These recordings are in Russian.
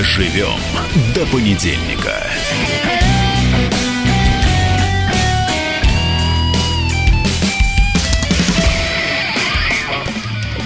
Доживем до понедельника.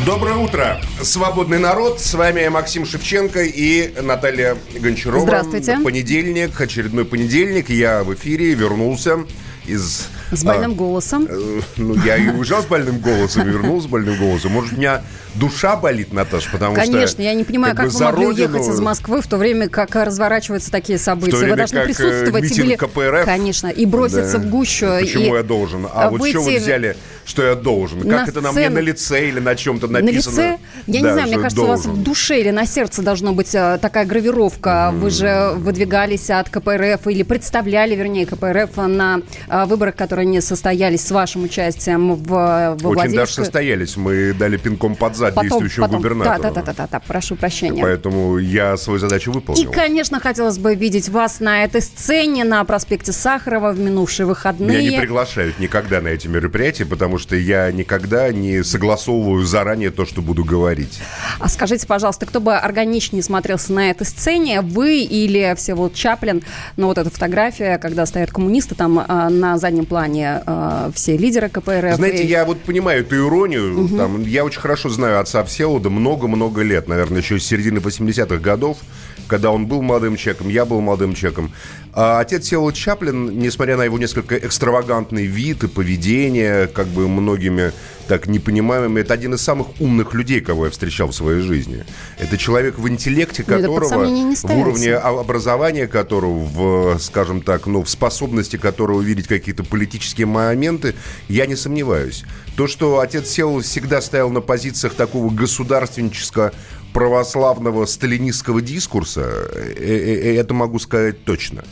Доброе утро, свободный народ. С вами Максим Шевченко и Наталья Гончарова. Здравствуйте. Понедельник, очередной понедельник. Я в эфире вернулся из... С больным а, голосом. Э, ну, я и уезжал с больным голосом, вернулся с больным голосом. Может, у меня душа болит, Наташа, потому Конечно, что... Конечно, я не понимаю, как, как вы могли родину... уехать из Москвы в то время, как разворачиваются такие события. Время, вы должны как присутствовать. Митинг были... КПРФ. Конечно, и броситься да. в гущу. Почему и... я должен? А выйти... вот что вы взяли, что я должен? Как на это сцену... на мне на лице или на чем-то написано? На лице? Я да, не знаю, мне кажется, должен. у вас в душе или на сердце должна быть э, такая гравировка. Mm. Вы же выдвигались от КПРФ или представляли, вернее, КПРФ на э, выборах, которые не состоялись с вашим участием в, в Очень даже состоялись. Мы дали пинком под зад потом, действующему потом, губернатору. Да, да, да, да, да, прошу прощения. Поэтому я свою задачу выполнил. И, конечно, хотелось бы видеть вас на этой сцене на проспекте Сахарова в минувшие выходные. Меня не приглашают никогда на эти мероприятия, потому что я никогда не согласовываю заранее то, что буду говорить. А скажите, пожалуйста, кто бы органичнее смотрелся на этой сцене, вы или Всеволод Чаплин? Ну, вот эта фотография, когда стоят коммунисты, там э, на заднем плане э, все лидеры КПРФ. Знаете, и... я вот понимаю эту иронию. Угу. Там, я очень хорошо знаю отца Всеволода много-много лет, наверное, еще с середины 80-х годов, когда он был молодым человеком, я был молодым человеком. А отец Всеволод Чаплин, несмотря на его несколько экстравагантный вид и поведение, как бы многими так непонимаемыми, это один из самых умных людей, кого я встречал в своей жизни. Это человек в интеллекте ну, которого, в уровне образования которого, в, скажем так, ну, в способности которого увидеть какие-то политические моменты, я не сомневаюсь. То, что отец Всеволод всегда стоял на позициях такого государственнического православного сталинистского дискурса, э, э, это могу сказать точно.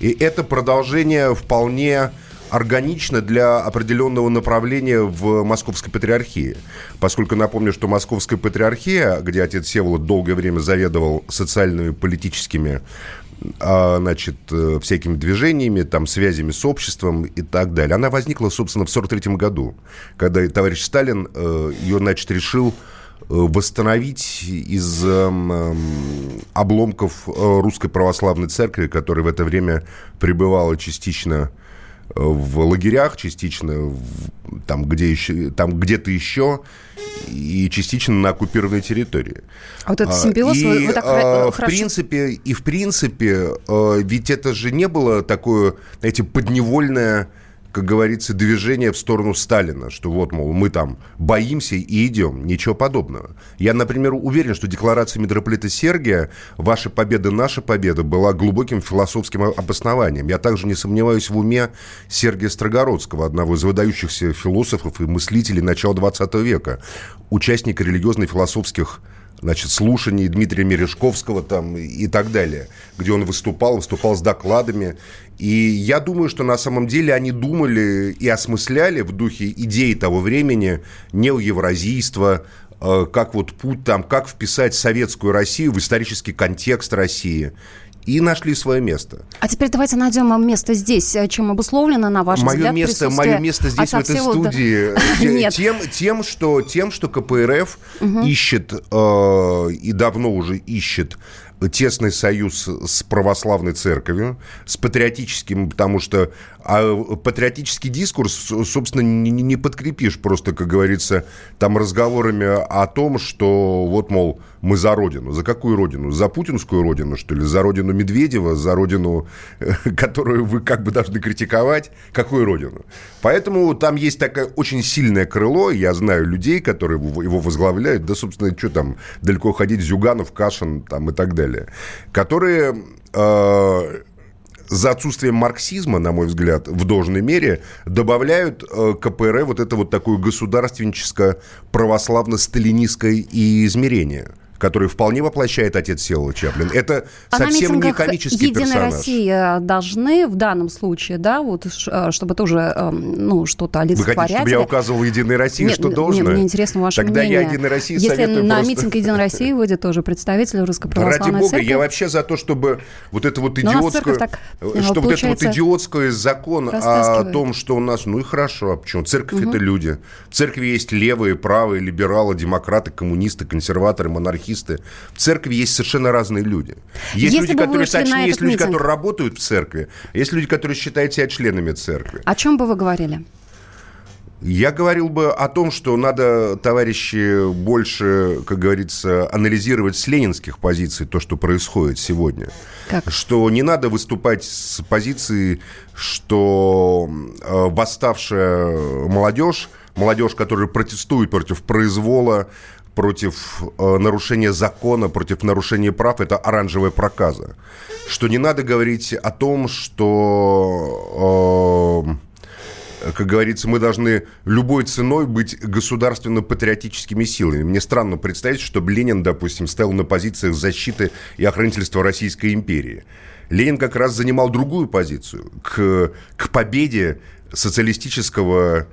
И это продолжение вполне органично для определенного направления в Московской Патриархии. Поскольку напомню, что Московская Патриархия, где отец Всеволод долгое время заведовал социальными, политическими а, значит, э, всякими движениями, там, связями с обществом и так далее. Она возникла, собственно, в 1943 году, когда товарищ Сталин э, ее, значит, решил восстановить из э, обломков э, Русской Православной Церкви, которая в это время пребывала частично э, в лагерях, частично в, там, где еще, там где-то еще, и частично на оккупированной территории. А вот этот симбиоз и, вы, вы так а, хорошо... В принципе, и в принципе, ведь это же не было такое, знаете, подневольное как говорится, движение в сторону Сталина, что вот, мол, мы там боимся и идем. Ничего подобного. Я, например, уверен, что декларация митрополита Сергия «Ваша победа, наша победа» была глубоким философским обоснованием. Я также не сомневаюсь в уме Сергия Строгородского, одного из выдающихся философов и мыслителей начала XX века, участника религиозно-философских значит, слушаний Дмитрия Мережковского там и так далее, где он выступал, выступал с докладами. И я думаю, что на самом деле они думали и осмысляли в духе идей того времени неоевразийства, э, как вот путь там, как вписать советскую Россию в исторический контекст России и нашли свое место. А теперь давайте найдем место здесь, чем обусловлено, на ваш мое взгляд, место, Мое место здесь, в этой студии, тем, тем, что, тем, что КПРФ угу. ищет, э, и давно уже ищет тесный союз с православной церковью, с патриотическим, потому что а патриотический дискурс, собственно, не, не подкрепишь просто, как говорится, там разговорами о том, что вот, мол, мы за родину. За какую родину? За путинскую родину, что ли? За родину Медведева? За родину, которую вы как бы должны критиковать? Какую родину? Поэтому там есть такое очень сильное крыло. Я знаю людей, которые его возглавляют. Да, собственно, что там далеко ходить? Зюганов, Кашин там и так далее. Которые э, за отсутствием марксизма, на мой взгляд, в должной мере, добавляют э, КПРФ вот это вот такое государственническое православно-сталинистское измерение – который вполне воплощает отец Севола Чаплин. Это а совсем не комический Единая персонаж. Россия должны в данном случае, да, вот, э, чтобы тоже, эм, ну, что-то олицетворять. Вы хотите, чтобы я указывал Единой России, нет, что должно? Нет, мне интересно ваше Тогда мнение. я Единой России Если на просто... митинг Единой России выйдет тоже представитель Русской Православной Ради бога, Церкви. я вообще за то, чтобы вот это вот идиотское... Так, э, что вот это вот идиотское закон о том, что у нас... Ну и хорошо, а почему? Церковь угу. это люди. В церкви есть левые, правые, либералы, демократы, коммунисты, консерваторы, монархисты монархисты. В церкви есть совершенно разные люди. Есть Если люди, которые, точнее, есть люди, митинг- которые работают в церкви, есть люди, которые считают себя членами церкви. О чем бы вы говорили? Я говорил бы о том, что надо, товарищи, больше, как говорится, анализировать с ленинских позиций то, что происходит сегодня. Как? Что не надо выступать с позиции, что э, восставшая молодежь, молодежь, которая протестует против произвола, против э, нарушения закона, против нарушения прав, это оранжевая проказа. Что не надо говорить о том, что... э, как говорится, мы должны любой ценой быть государственно-патриотическими силами. Мне странно представить, чтобы Ленин, допустим, стоял на позициях защиты и охранительства Российской империи. Ленин как раз занимал другую позицию к, к победе социалистического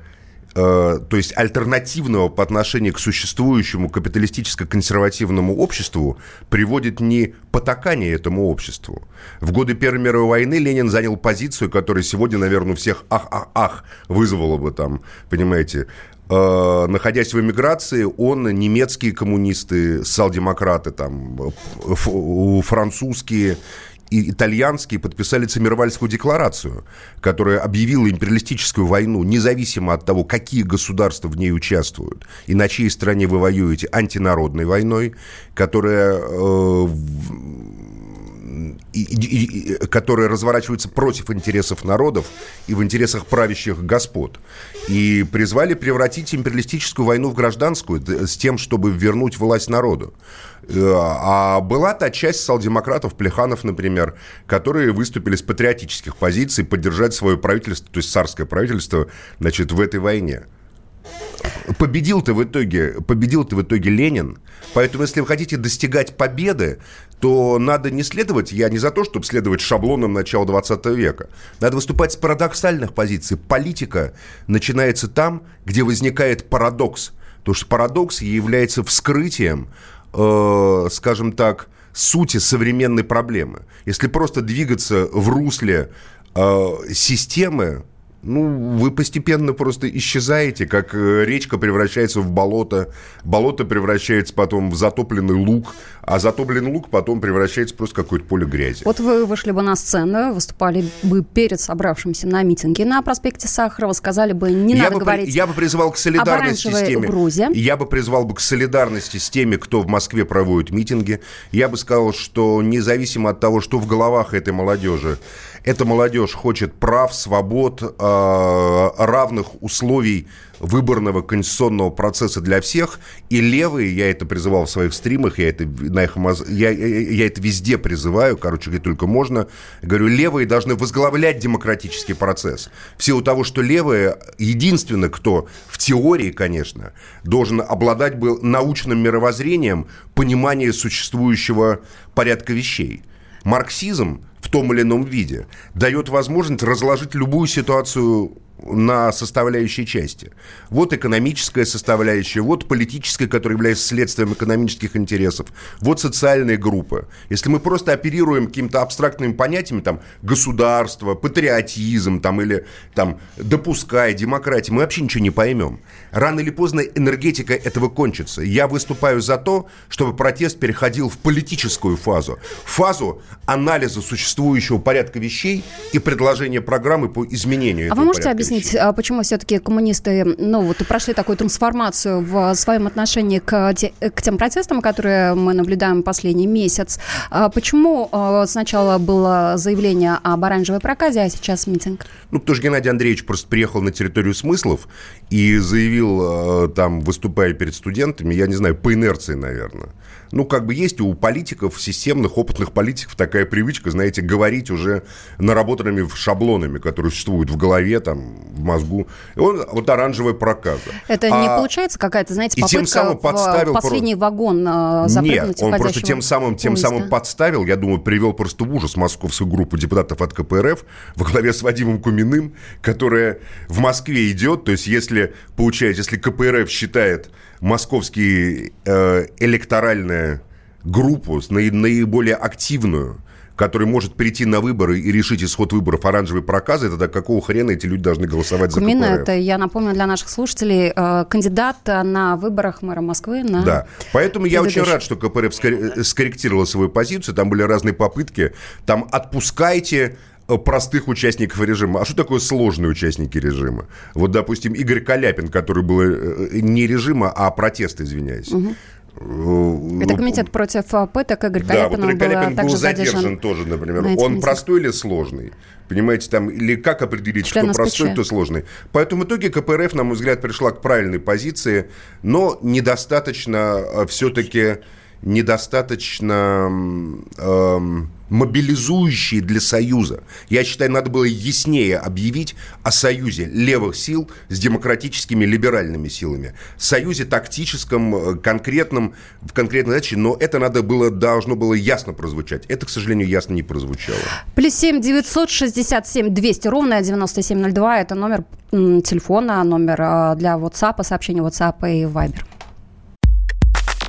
то есть альтернативного по отношению к существующему капиталистическо-консервативному обществу приводит не потакание этому обществу. В годы Первой мировой войны Ленин занял позицию, которая сегодня, наверное, у всех ах-ах-ах вызвала бы там, понимаете, э, находясь в эмиграции, он немецкие коммунисты, социал-демократы, там, ф- французские и итальянские подписали Циммервальскую декларацию, которая объявила империалистическую войну, независимо от того, какие государства в ней участвуют и на чьей стороне вы воюете, антинародной войной, которая, э, и- и- и- которая разворачивается против интересов народов и в интересах правящих господ. И призвали превратить империалистическую войну в гражданскую с тем, чтобы вернуть власть народу. Э, А была та часть социал-демократов, Плеханов, например, которые выступили с патриотических позиций поддержать свое правительство, то есть царское правительство, значит, в этой войне. Победил-то в итоге, победил-то в итоге Ленин. Поэтому, если вы хотите достигать победы, то надо не следовать, я не за то, чтобы следовать шаблонам начала 20 века. Надо выступать с парадоксальных позиций. Политика начинается там, где возникает парадокс. Потому что парадокс является вскрытием, э, скажем так, сути современной проблемы. Если просто двигаться в русле э, системы, ну, вы постепенно просто исчезаете, как э, речка превращается в болото, болото превращается потом в затопленный луг, а затопленный луг потом превращается просто в какое-то поле грязи. Вот вы вышли бы на сцену, выступали бы перед собравшимся на митинге на проспекте Сахарова, сказали бы, не я надо бы, говорить я бы призвал к солидарности с теми. угрозе. Я бы призвал бы к солидарности с теми, кто в Москве проводит митинги. Я бы сказал, что независимо от того, что в головах этой молодежи, эта молодежь хочет прав, свобод, э, равных условий выборного конституционного процесса для всех. И левые, я это призывал в своих стримах, я это, на их, я, я- это везде призываю, короче, где только можно. Говорю, левые должны возглавлять демократический процесс. В силу того, что левые, единственное, кто в теории, конечно, должен обладать был научным мировоззрением, понимание существующего порядка вещей. Марксизм в том или ином виде дает возможность разложить любую ситуацию на составляющие части. Вот экономическая составляющая, вот политическая, которая является следствием экономических интересов, вот социальные группы. Если мы просто оперируем какими-то абстрактными понятиями, там, государство, патриотизм, там, или там, допускай, демократия, мы вообще ничего не поймем. Рано или поздно энергетика этого кончится. Я выступаю за то, чтобы протест переходил в политическую фазу. Фазу анализа существующего порядка вещей и предложения программы по изменению А этого порядка объяснить, а почему все-таки коммунисты, ну, вот прошли такую трансформацию в своем отношении к, те- к тем протестам, которые мы наблюдаем последний месяц? А Почему а, сначала было заявление об оранжевой проказе, а сейчас митинг? Ну, потому что Геннадий Андреевич просто приехал на территорию смыслов и заявил, там, выступая перед студентами, я не знаю, по инерции, наверное. Ну, как бы есть у политиков, системных, опытных политиков такая привычка, знаете, говорить уже наработанными шаблонами, которые существуют в голове, там, в мозгу. И он, вот оранжевая проказа. Это не А- получается какая-то, знаете, и тем попытка самым в подставил последний вагон а, Нет, запрыгнуть он просто тем самым, тем поезда? самым подставил, я думаю, привел просто в ужас московскую группу депутатов от КПРФ во главе с Вадимом Куминым, которая в Москве идет, то есть если, получается, если КПРФ считает московский э, электоральную группу, наиболее активную, который может прийти на выборы и решить исход выборов оранжевой проказы, тогда какого хрена эти люди должны голосовать за Кумина, это, я напомню для наших слушателей, э, кандидат на выборах мэра Москвы на Да, поэтому я очень рад, что КПРФ скорректировала свою позицию, там были разные попытки, там отпускайте простых участников режима. А что такое сложные участники режима? Вот, допустим, Игорь Каляпин, который был не режима, а протест, извиняюсь. Угу. Э, Это комитет против э, пыток. Игорь да, вот Игорь Каляпин был задержан тоже, например. Он простой или сложный? Понимаете, там, или как определить, Член кто простой, кто сложный. Поэтому в итоге КПРФ, на мой взгляд, пришла к правильной позиции, но недостаточно э, все-таки недостаточно эм, мобилизующие для Союза. Я считаю, надо было яснее объявить о союзе левых сил с демократическими либеральными силами. Союзе тактическом, э, конкретном, в конкретной задаче, но это надо было, должно было ясно прозвучать. Это, к сожалению, ясно не прозвучало. Плюс семь девятьсот шестьдесят семь двести ровно девяносто семь ноль два. Это номер телефона, номер э, для WhatsApp, сообщение WhatsApp и Viber.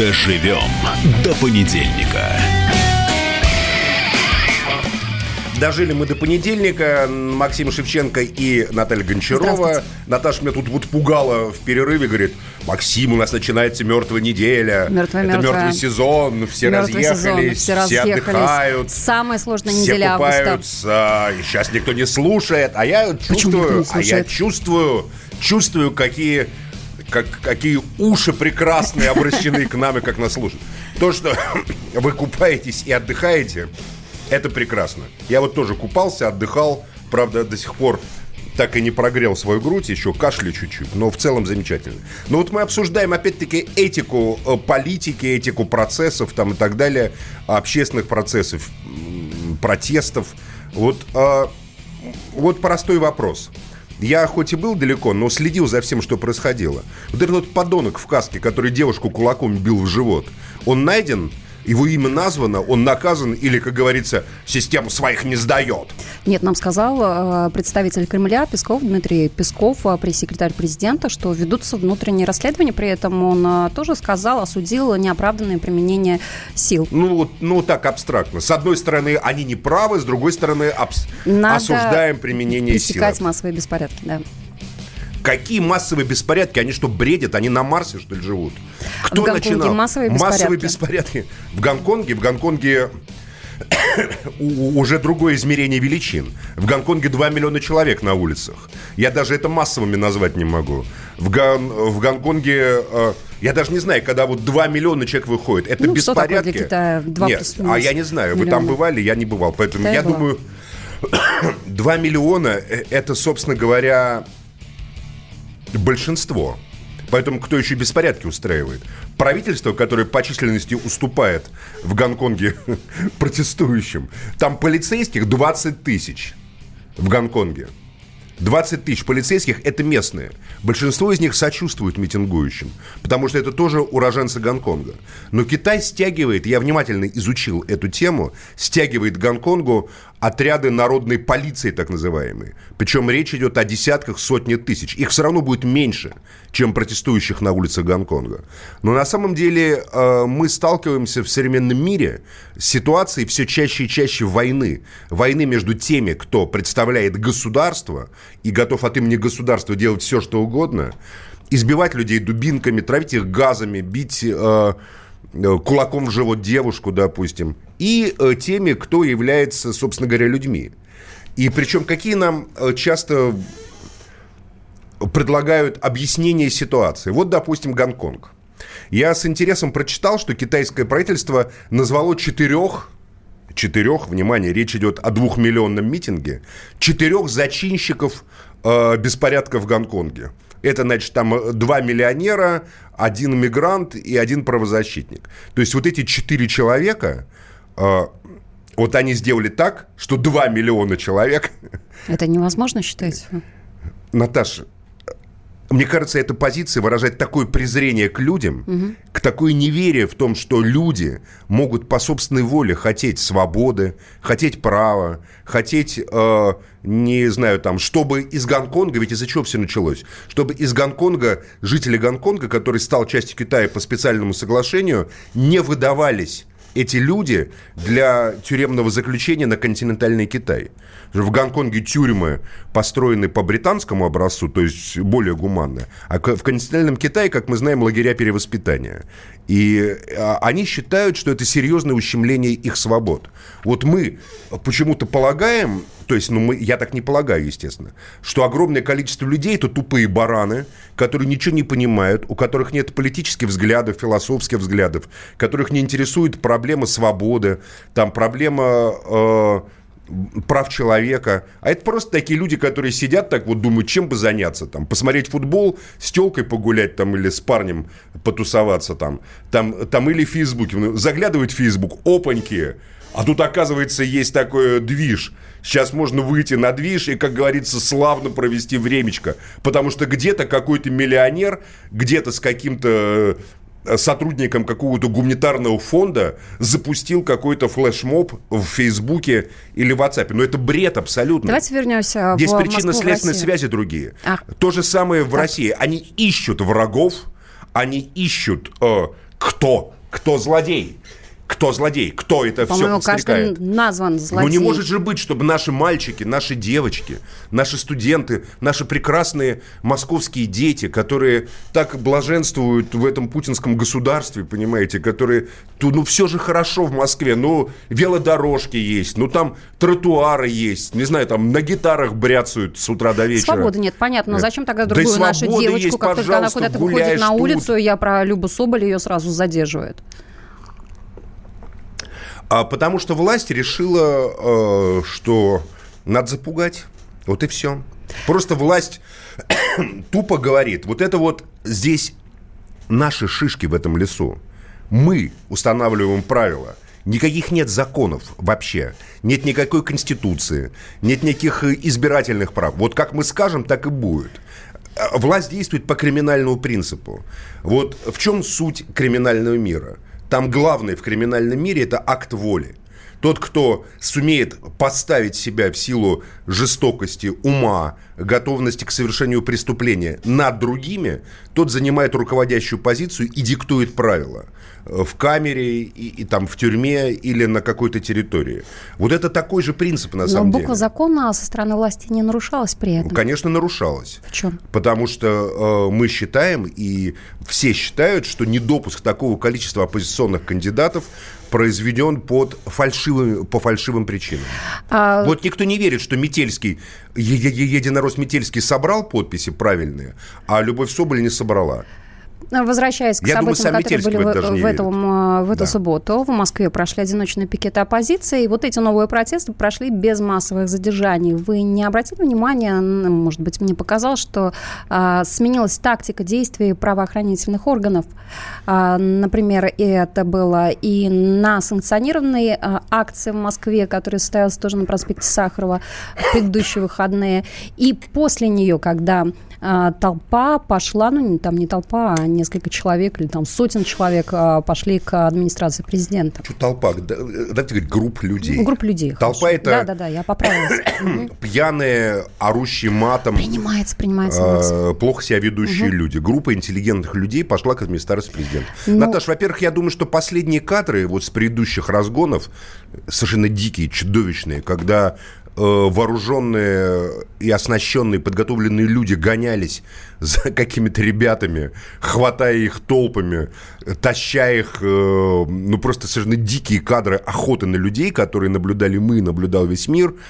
Доживем до понедельника. Дожили мы до понедельника. Максим Шевченко и Наталья Гончарова. Наташа меня тут вот пугала в перерыве, говорит, Максим, у нас начинается мертвая неделя. Мертвая, Это мертвая. мертвый сезон, все Мертвый разъехались, сезон, все, все отдыхают. Самая сложная все неделя купаются, августа. и сейчас никто не слушает. А я чувствую, а я чувствую, чувствую, какие как, какие уши прекрасные обращены к нам и как нас слушают. То, что вы купаетесь и отдыхаете, это прекрасно. Я вот тоже купался, отдыхал, правда, до сих пор так и не прогрел свою грудь, еще кашля чуть-чуть, но в целом замечательно. Но вот мы обсуждаем, опять-таки, этику э, политики, этику процессов там и так далее, общественных процессов, протестов. Вот, э, вот простой вопрос – я хоть и был далеко, но следил за всем, что происходило. Вот этот вот подонок в каске, который девушку кулаком бил в живот, он найден его имя названо, он наказан или, как говорится, систему своих не сдает? Нет, нам сказал э, представитель Кремля Песков, Дмитрий Песков, э, пресс-секретарь президента, что ведутся внутренние расследования. При этом он э, тоже сказал, осудил неоправданное применение сил. Ну, ну так абстрактно. С одной стороны, они не правы, с другой стороны, абс- осуждаем применение сил. Пресекать массовые беспорядки, да. Какие массовые беспорядки? Они что, бредят? Они на Марсе, что ли, живут? Кто в Гонконге начинал? массовые беспорядки. Массовые беспорядки. В Гонконге, в Гонконге уже другое измерение величин. В Гонконге 2 миллиона человек на улицах. Я даже это массовыми назвать не могу. В, Гон, в Гонконге, э, я даже не знаю, когда вот 2 миллиона человек выходит, это ну, беспорядки. Что такое для Китая? 2 Нет, а я не знаю, миллиона. вы там бывали, я не бывал. Поэтому Китая я была. думаю, 2 миллиона, э, это, собственно говоря, большинство. Поэтому кто еще беспорядки устраивает? Правительство, которое по численности уступает в Гонконге протестующим. Там полицейских 20 тысяч в Гонконге. 20 тысяч полицейских – это местные. Большинство из них сочувствуют митингующим, потому что это тоже уроженцы Гонконга. Но Китай стягивает, я внимательно изучил эту тему, стягивает Гонконгу отряды народной полиции, так называемые. Причем речь идет о десятках, сотни тысяч. Их все равно будет меньше, чем протестующих на улицах Гонконга. Но на самом деле э, мы сталкиваемся в современном мире с ситуацией все чаще и чаще войны. Войны между теми, кто представляет государство и готов от имени государства делать все, что угодно, избивать людей дубинками, травить их газами, бить... Э, кулаком в живот девушку, допустим, и э, теми, кто является, собственно говоря, людьми. И причем какие нам э, часто предлагают объяснение ситуации. Вот, допустим, Гонконг. Я с интересом прочитал, что китайское правительство назвало четырех четырех, внимание, речь идет о двухмиллионном митинге, четырех зачинщиков э, беспорядка в Гонконге. Это, значит, там два миллионера, один мигрант и один правозащитник. То есть вот эти четыре человека, э, Вот они сделали так, что 2 миллиона человек... Это невозможно считать? Наташа, мне кажется, эта позиция выражает такое презрение к людям, угу. к такое неверие в том, что люди могут по собственной воле хотеть свободы, хотеть права, хотеть, э, не знаю, там, чтобы из Гонконга, ведь из-за чего все началось, чтобы из Гонконга, жители Гонконга, который стал частью Китая по специальному соглашению, не выдавались эти люди для тюремного заключения на континентальный Китай. В Гонконге тюрьмы построены по британскому образцу, то есть более гуманно. А в континентальном Китае, как мы знаем, лагеря перевоспитания. И а, они считают, что это серьезное ущемление их свобод. Вот мы почему-то полагаем, то есть, ну, мы, я так не полагаю, естественно, что огромное количество людей – это тупые бараны, которые ничего не понимают, у которых нет политических взглядов, философских взглядов, которых не интересует проблема свободы, там проблема э, прав человека. А это просто такие люди, которые сидят так вот, думают, чем бы заняться. Там, посмотреть футбол, с телкой погулять там, или с парнем потусоваться там. Там, там или в Фейсбуке. Ну, заглядывает в Фейсбук, опаньки. А тут, оказывается, есть такой движ. Сейчас можно выйти на движ и, как говорится, славно провести времечко. Потому что где-то какой-то миллионер, где-то с каким-то Э, сотрудником какого-то гуманитарного фонда запустил какой-то флешмоб в Фейсбуке или в WhatsApp. Но это бред абсолютно. Давайте вернемся Здесь причинно-следственные связи другие. Ах. То же самое в так. России. Они ищут врагов, они ищут э, кто, кто злодей кто злодей, кто это все подстрекает. каждый назван злодей. Ну не может же быть, чтобы наши мальчики, наши девочки, наши студенты, наши прекрасные московские дети, которые так блаженствуют в этом путинском государстве, понимаете, которые, ну все же хорошо в Москве, ну велодорожки есть, ну там тротуары есть, не знаю, там на гитарах бряцают с утра до вечера. Свободы нет, понятно, но зачем тогда другую да нашу девочку, есть, как только она куда-то выходит на улицу, тут. я про Любу Соболь ее сразу задерживают? А потому что власть решила, э, что надо запугать. Вот и все. Просто власть тупо говорит, вот это вот здесь наши шишки в этом лесу. Мы устанавливаем правила. Никаких нет законов вообще. Нет никакой конституции. Нет никаких избирательных прав. Вот как мы скажем, так и будет. А власть действует по криминальному принципу. Вот в чем суть криминального мира – там главное в криминальном мире – это акт воли. Тот, кто сумеет поставить себя в силу жестокости, ума, готовности к совершению преступления над другими, тот занимает руководящую позицию и диктует правила в камере и, и там в тюрьме или на какой-то территории. Вот это такой же принцип на Но самом деле. Но буква закона со стороны власти не нарушалась при этом. Конечно, нарушалась. В чем? Потому что э, мы считаем, и все считают, что недопуск такого количества оппозиционных кандидатов произведен под фальшивыми, по фальшивым причинам. А... Вот никто не верит, что Метельский, единорос Метельский собрал подписи правильные, а Любовь Соболь не собрала. Возвращаясь к Я событиям, думаю, которые были в, в, этом, в эту да. субботу, в Москве прошли одиночные пикеты оппозиции, и вот эти новые протесты прошли без массовых задержаний. Вы не обратили внимания, может быть, мне показалось, что а, сменилась тактика действий правоохранительных органов. А, например, это было и на санкционированной а, акции в Москве, которая состоялась тоже на проспекте Сахарова в предыдущие выходные, и после нее, когда а, толпа пошла, ну, там не толпа, а несколько человек или там сотен человек а, пошли к администрации президента. Что толпа? Давайте говорить, групп людей. Ну, групп людей. Толпа хорошо. это... Да-да-да, я поправилась. Пьяные, орущие матом. Принимается, принимается. Плохо себя ведущие люди. Группа интеллигентных людей пошла к администрации президента. Ну... Наташ, во-первых, я думаю, что последние кадры вот с предыдущих разгонов совершенно дикие, чудовищные, когда Э, вооруженные и оснащенные, подготовленные люди гонялись за какими-то ребятами, хватая их толпами, таща их, э, ну, просто совершенно дикие кадры охоты на людей, которые наблюдали мы, наблюдал весь мир –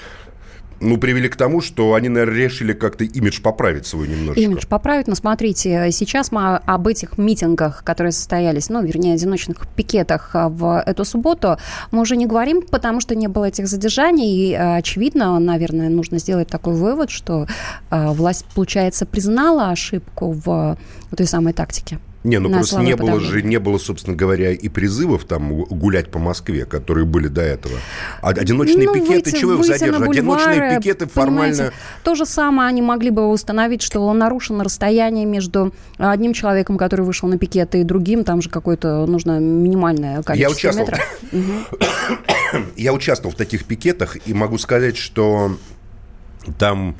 ну, привели к тому, что они, наверное, решили как-то имидж поправить свой немножечко. Имидж поправить, но смотрите, сейчас мы об этих митингах, которые состоялись, ну, вернее, одиночных пикетах а, в эту субботу, мы уже не говорим, потому что не было этих задержаний, и, а, очевидно, наверное, нужно сделать такой вывод, что а, власть, получается, признала ошибку в этой самой тактике. Не, ну просто не было же, не было, собственно говоря, и призывов там гулять по Москве, которые были до этого. А одиночные ну, пикеты, выйти, чего их задерживают? Одиночные пикеты формально... То же самое они могли бы установить, что нарушено расстояние между одним человеком, который вышел на пикет, и другим, там же какое-то нужно минимальное количество Я участвовал... метров. Я участвовал в таких пикетах, и могу сказать, что там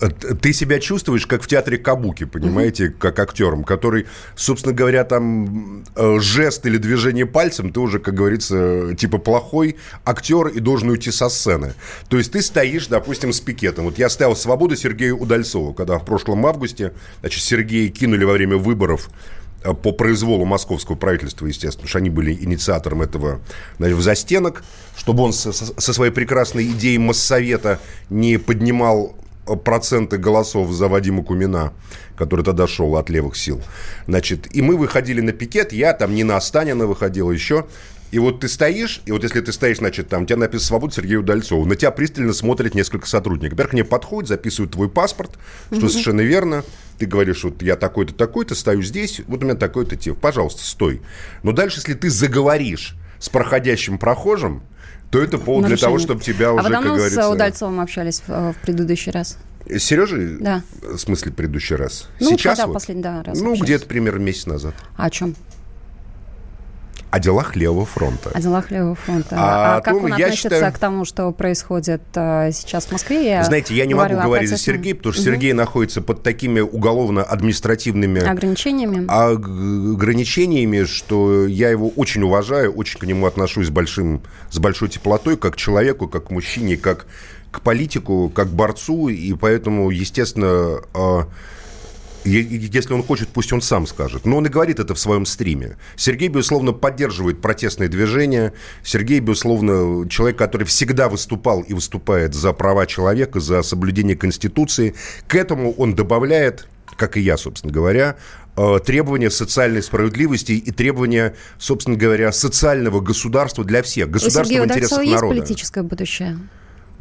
э, ты себя чувствуешь как в театре Кабуки, понимаете, mm-hmm. как актером, который, собственно говоря, там э, жест или движение пальцем, ты уже, как говорится, типа плохой актер и должен уйти со сцены. То есть ты стоишь, допустим, с пикетом. Вот я ставил «Свободу» Сергею Удальцову, когда в прошлом августе, значит, Сергея кинули во время выборов по произволу московского правительства, естественно, что они были инициатором этого значит, в застенок чтобы он со, со своей прекрасной идеей Моссовета не поднимал проценты голосов за Вадима Кумина, который тогда шел от левых сил. Значит, и мы выходили на пикет, я там, Нина Останина выходила еще, и вот ты стоишь, и вот если ты стоишь, значит, там, у тебя написано «Свобода Сергея Удальцова», на тебя пристально смотрят несколько сотрудников. Во-первых, мне подходят, записывают твой паспорт, что mm-hmm. совершенно верно. Ты говоришь, вот я такой-то, такой-то, стою здесь, вот у меня такой-то тип. Пожалуйста, стой. Но дальше, если ты заговоришь с проходящим прохожим, то это повод Нарушение. для того, чтобы тебя а уже, а как говорится... с Удальцовым общались в, в предыдущий раз? С Сережей? Да. В смысле, предыдущий раз? Ну, Сейчас когда вот? последний да, раз Ну, где-то примерно месяц назад. А о чем? О делах левого фронта. О делах левого фронта. А, а как том, он относится считаю... к тому, что происходит а, сейчас в Москве? Я Знаете, я не могу говорить за Сергея, потому что угу. Сергей находится под такими уголовно-административными ограничениями. ограничениями, что я его очень уважаю, очень к нему отношусь с, большим, с большой теплотой, как к человеку, как к мужчине, как к политику, как к борцу, и поэтому, естественно, а, если он хочет, пусть он сам скажет. Но он и говорит это в своем стриме. Сергей, безусловно, поддерживает протестные движения. Сергей, безусловно, человек, который всегда выступал и выступает за права человека, за соблюдение Конституции. К этому он добавляет, как и я, собственно говоря, э, требования социальной справедливости и требования, собственно говоря, социального государства для всех. Государства в интересах народа. есть политическое будущее?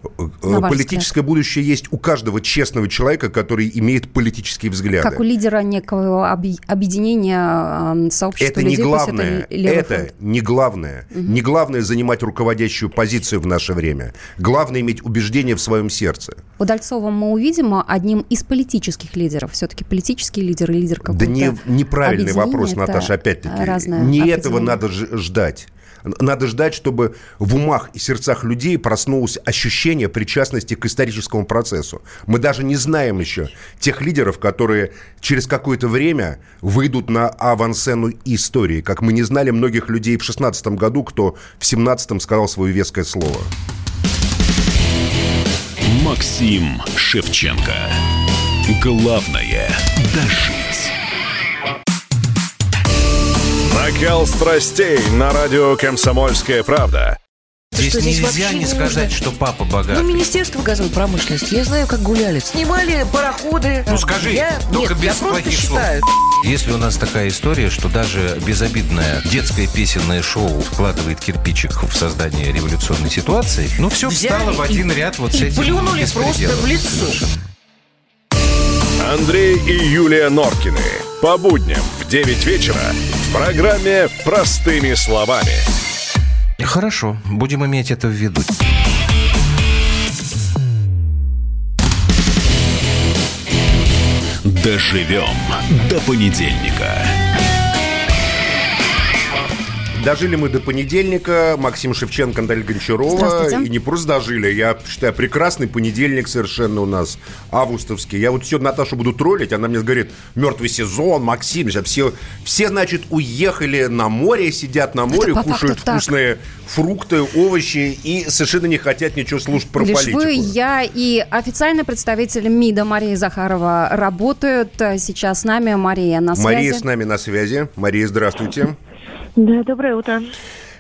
Политическое будущее есть у каждого честного человека, который имеет политические взгляды. Как у лидера некого объединения сообщества это людей, не главное. Это, это не главное. Угу. Не главное занимать руководящую позицию в наше время. Главное иметь убеждение в своем сердце. Удальцова мы увидим одним из политических лидеров. Все-таки политический лидер и лидер какой-то Да не, неправильный вопрос, Наташа, опять-таки. Не этого надо ждать. Надо ждать, чтобы в умах и сердцах людей проснулось ощущение причастности к историческому процессу. Мы даже не знаем еще тех лидеров, которые через какое-то время выйдут на авансцену истории, как мы не знали многих людей в 16 году, кто в 17 сказал свое веское слово. Максим Шевченко. Главное – дожить. Накал страстей на радио «Комсомольская правда». Здесь что, здесь нельзя не сказать, что папа богатый. Ну, Министерство газовой промышленности. Я знаю, как гуляли. Снимали пароходы. Ну, скажи, я... только Нет, без плохих слов. Считаю. Если у нас такая история, что даже безобидное детское песенное шоу вкладывает кирпичик в создание революционной ситуации, ну, все Взяли встало в один ряд вот и с этим плюнули просто в лицо. Андрей и Юлия Норкины. По будням в 9 вечера в программе «Простыми словами». Хорошо, будем иметь это в виду. Доживем до понедельника. Дожили мы до понедельника. Максим Шевченко, Наталья Гончарова. И не просто дожили. Я считаю, прекрасный понедельник совершенно у нас. Августовский. Я вот все Наташу буду троллить. Она мне говорит, мертвый сезон, Максим. Все, все, значит, уехали на море, сидят на море, Это кушают вкусные так. фрукты, овощи и совершенно не хотят ничего слушать про Лишь политику. Вы, я и официальный представитель МИДа Мария Захарова работают сейчас с нами. Мария на связи. Мария с нами на связи. Мария, здравствуйте. Да, доброе утро.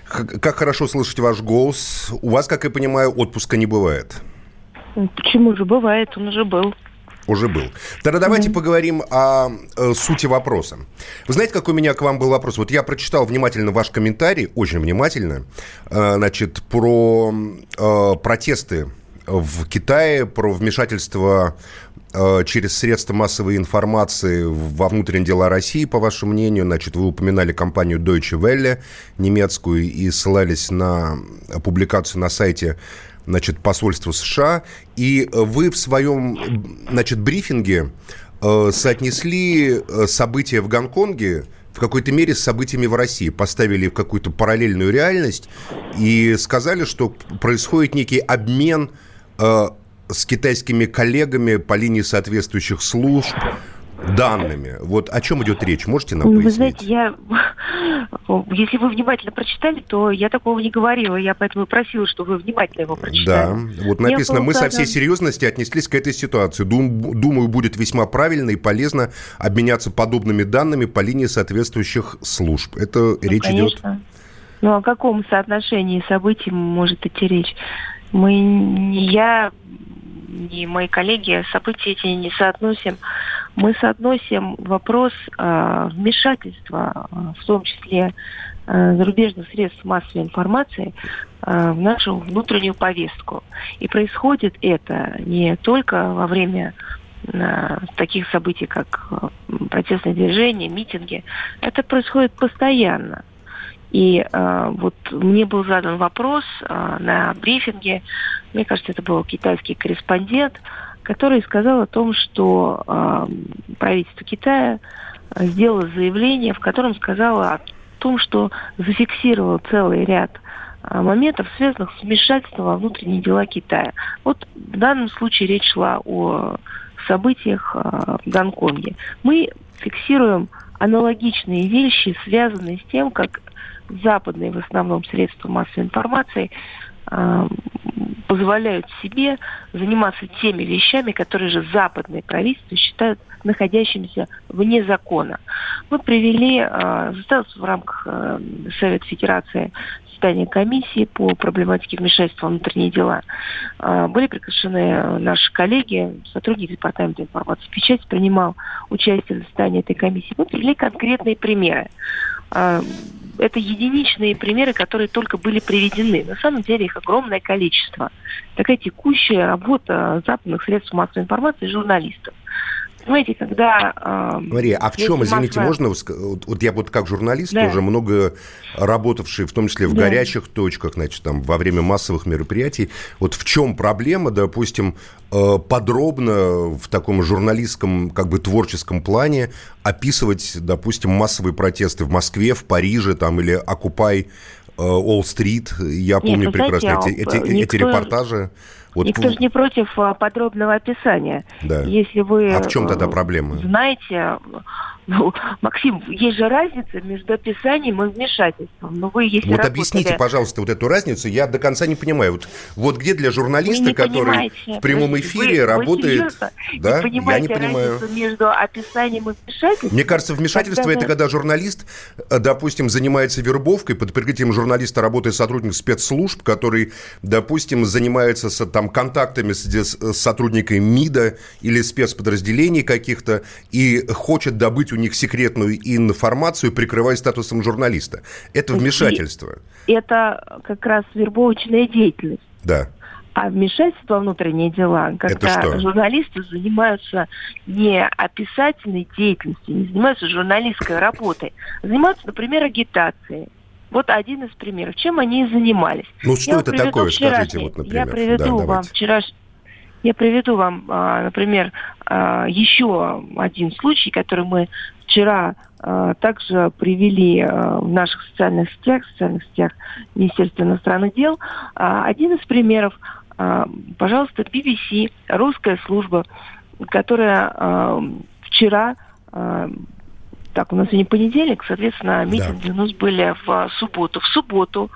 Как хорошо слышать ваш голос. У вас, как я понимаю, отпуска не бывает. Почему же бывает? Он уже был. Уже был. Тогда давайте mm-hmm. поговорим о, э, сути вопроса. Вы знаете, какой у меня к вам был вопрос? Вот я прочитал внимательно ваш комментарий, очень внимательно, э, значит, про э, протесты в Китае, про вмешательство э, через средства массовой информации во внутренние дела России, по вашему мнению. Значит, вы упоминали компанию Deutsche Welle немецкую и ссылались на публикацию на сайте значит, посольства США. И вы в своем значит, брифинге э, соотнесли э, события в Гонконге в какой-то мере с событиями в России, поставили в какую-то параллельную реальность и сказали, что происходит некий обмен с китайскими коллегами по линии соответствующих служб данными. Вот о чем идет речь? Можете нам Вы пояснить? знаете, я, если вы внимательно прочитали, то я такого не говорила. Я поэтому и просила, чтобы вы внимательно его прочитали. Да, вот написано, мы со всей серьезностью отнеслись к этой ситуации. Дум- Думаю, будет весьма правильно и полезно обменяться подобными данными по линии соответствующих служб. Это Ну, речь идет... конечно. Ну, о каком соотношении событий может идти речь? Мы, я, ни мои коллеги события эти не соотносим. Мы соотносим вопрос э, вмешательства, э, в том числе э, зарубежных средств массовой информации, э, в нашу внутреннюю повестку. И происходит это не только во время таких событий, как протестные движения, митинги. Это происходит постоянно. И э, вот мне был задан вопрос э, на брифинге, мне кажется, это был китайский корреспондент, который сказал о том, что э, правительство Китая э, сделало заявление, в котором сказало о том, что зафиксировало целый ряд э, моментов, связанных с вмешательством во внутренние дела Китая. Вот в данном случае речь шла о событиях э, в Гонконге. Мы фиксируем аналогичные вещи, связанные с тем, как западные в основном средства массовой информации э, позволяют себе заниматься теми вещами, которые же западные правительства считают находящимися вне закона. Мы привели, э, состоялось в рамках э, Совета Федерации заседание комиссии по проблематике вмешательства в внутренние дела. Были приглашены наши коллеги, сотрудник Департамента информации печать принимал участие в заседании этой комиссии. Мы привели конкретные примеры. Это единичные примеры, которые только были приведены. На самом деле их огромное количество. Такая текущая работа западных средств массовой информации и журналистов. Понимаете, когда... э, Мария, а в чем, средства извините, можно... Вот я вот как журналист Да. уже много работавший, в том числе в Да. горячих точках, значит, там, во время массовых мероприятий. Вот в чем проблема, допустим, э, подробно в таком журналистском, как бы творческом плане описывать, допустим, массовые протесты в Москве, в Париже, там, или «Окупай», Уолл-стрит, я помню вы знаете, прекрасно эти, а, эти- эти никто- репортажи. Вот, Никто же не против а, подробного описания. Да. Если вы... А в чем тогда э, проблема? Знаете, ну, Максим, есть же разница между описанием и вмешательством. Но вы, если Вот работали- объясните, пожалуйста, вот эту разницу. Я до конца не понимаю. Вот, вот где для журналиста, который в прямом эфире вы- работает... Вы серьезно да, не я не понимаю. между описанием и вмешательством? Мне кажется, вмешательство Когда это когда журналист, э, допустим, занимается вербовкой, под прикрытием журналиста работает сотрудник спецслужб, который, допустим, занимается с, там, контактами с, с сотрудниками МИДа или спецподразделений каких-то и хочет добыть у них секретную информацию, прикрываясь статусом журналиста. Это И- вмешательство. Это как раз вербовочная деятельность. Да. А вмешательство во внутренние дела, когда журналисты занимаются не описательной деятельностью, не занимаются журналистской работой, а занимаются, например, агитацией. Вот один из примеров. Чем они и занимались. Ну, что Я это такое, скажите, вчерашний- вот, например. Я приведу Да, вам давайте. Я приведу вам, а, например, а, еще один случай, который мы вчера а, также привели в наших социальных сетях, в социальных сетях Министерства иностранных дел. Один из примеров, пожалуйста, BBC, русская служба, которая вчера так, у нас сегодня понедельник, соответственно, митинги у нас были в субботу. В субботу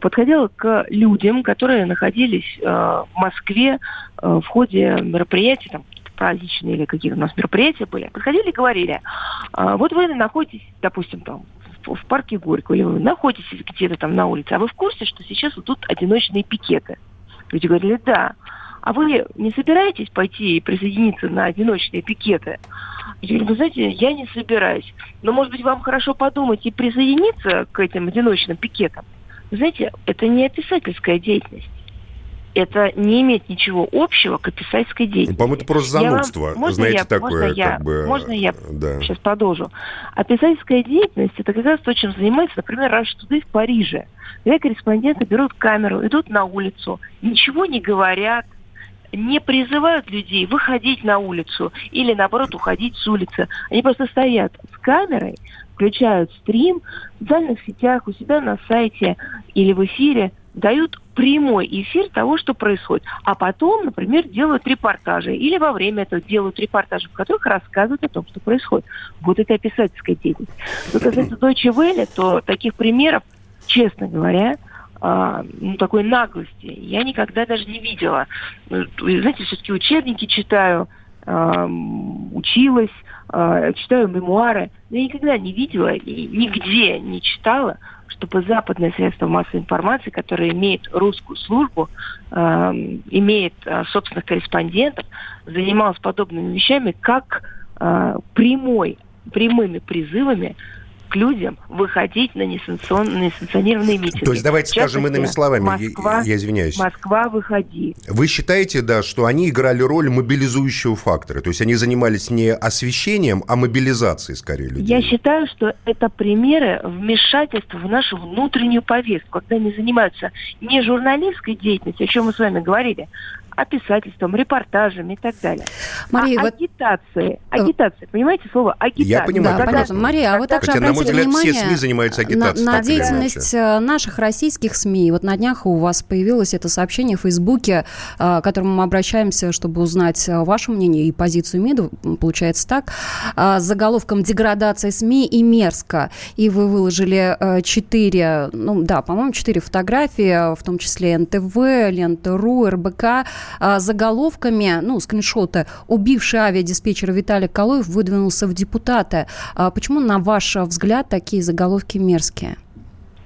подходила к людям, которые находились э, в Москве э, в ходе мероприятий, там, праздничные или какие-то у нас мероприятия были. Подходили и говорили, «А, вот вы находитесь, допустим, там, в парке Горького, или вы находитесь где-то там на улице, а вы в курсе, что сейчас вот тут одиночные пикеты? Люди говорили, да. А вы не собираетесь пойти и присоединиться на одиночные пикеты? Я говорю, вы знаете, я не собираюсь. Но, может быть, вам хорошо подумать и присоединиться к этим одиночным пикетам. Знаете, это не описательская деятельность. это не имеет ничего общего к описательской деятельности. По-моему, это просто занудство. Я вам, можно Знаете, я, такое, можно я, как бы... Можно я да. сейчас продолжу? Описательская деятельность – это как раз то, чем занимается, например, Rush Today в Париже. Когда корреспонденты берут камеру, идут на улицу, ничего не говорят, не призывают людей выходить на улицу или, наоборот, уходить с улицы. Они просто стоят с камерой, включают стрим в социальных сетях, у себя на сайте или в эфире, дают прямой эфир того, что происходит. А потом, например, делают репортажи или во время этого делают репортажи, в которых рассказывают о том, что происходит. Вот это описательская деятельность. Что касается Deutsche Welle, то таких примеров, честно говоря, а, ну, такой наглости я никогда даже не видела. Ну, знаете, все-таки учебники читаю, училась, а, читаю мемуары, но я никогда не видела и нигде не читала, чтобы западное средство массовой информации, которое имеет русскую службу, имеет э, собственных корреспондентов, занималось подобными вещами, как э, прямой, прямыми призывами к людям выходить на несанкционированные митинги. То есть давайте скажем иными словами, Москва, я, я извиняюсь. Москва, выходи. Вы считаете, да, что они играли роль мобилизующего фактора? То есть они занимались не освещением, а мобилизацией, скорее, людей? Я считаю, что это примеры вмешательства в нашу внутреннюю повестку, когда они занимаются не журналистской деятельностью, о чем мы с вами говорили, описательством, репортажами и так далее. Мария, а вот... агитация, агитация, понимаете слово агитация? Я понимаю. Да, понятно. Мария, а вы также Хотя, на мой взгляд, внимание все СМИ занимаются агитацией. На, на деятельность э, наших российских СМИ. Вот на днях у вас появилось это сообщение в Фейсбуке, э, к которому мы обращаемся, чтобы узнать э, ваше мнение и позицию МИДа. Получается так. С заголовком «Деградация СМИ и мерзко». И вы выложили четыре, ну да, по-моему, четыре фотографии, в том числе НТВ, Лента.ру, РБК, а, заголовками, ну, скриншоты, убивший авиадиспетчера Виталий Калоев выдвинулся в депутаты. А почему, на ваш взгляд, такие заголовки мерзкие?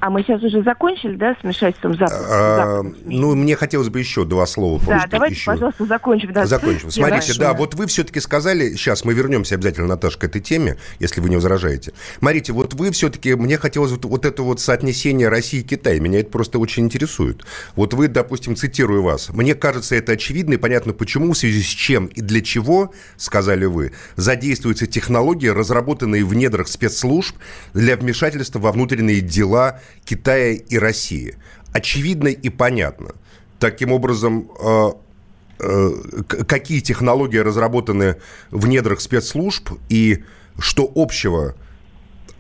А мы сейчас уже закончили, да, с вмешательством Запада? А, ну, мне хотелось бы еще два слова. Да, давайте, еще. пожалуйста, закончим. Да, закончим. Смотрите, да, вот вы все-таки сказали, сейчас мы вернемся обязательно, Наташа, к этой теме, если вы не возражаете. Смотрите, вот вы все-таки, мне хотелось вот, вот это вот соотнесение России и Китая, меня это просто очень интересует. Вот вы, допустим, цитирую вас, мне кажется, это очевидно и понятно, почему, в связи с чем и для чего, сказали вы, задействуются технологии, разработанные в недрах спецслужб для вмешательства во внутренние дела Китая и России. Очевидно и понятно. Таким образом, э, э, какие технологии разработаны в недрах спецслужб и что общего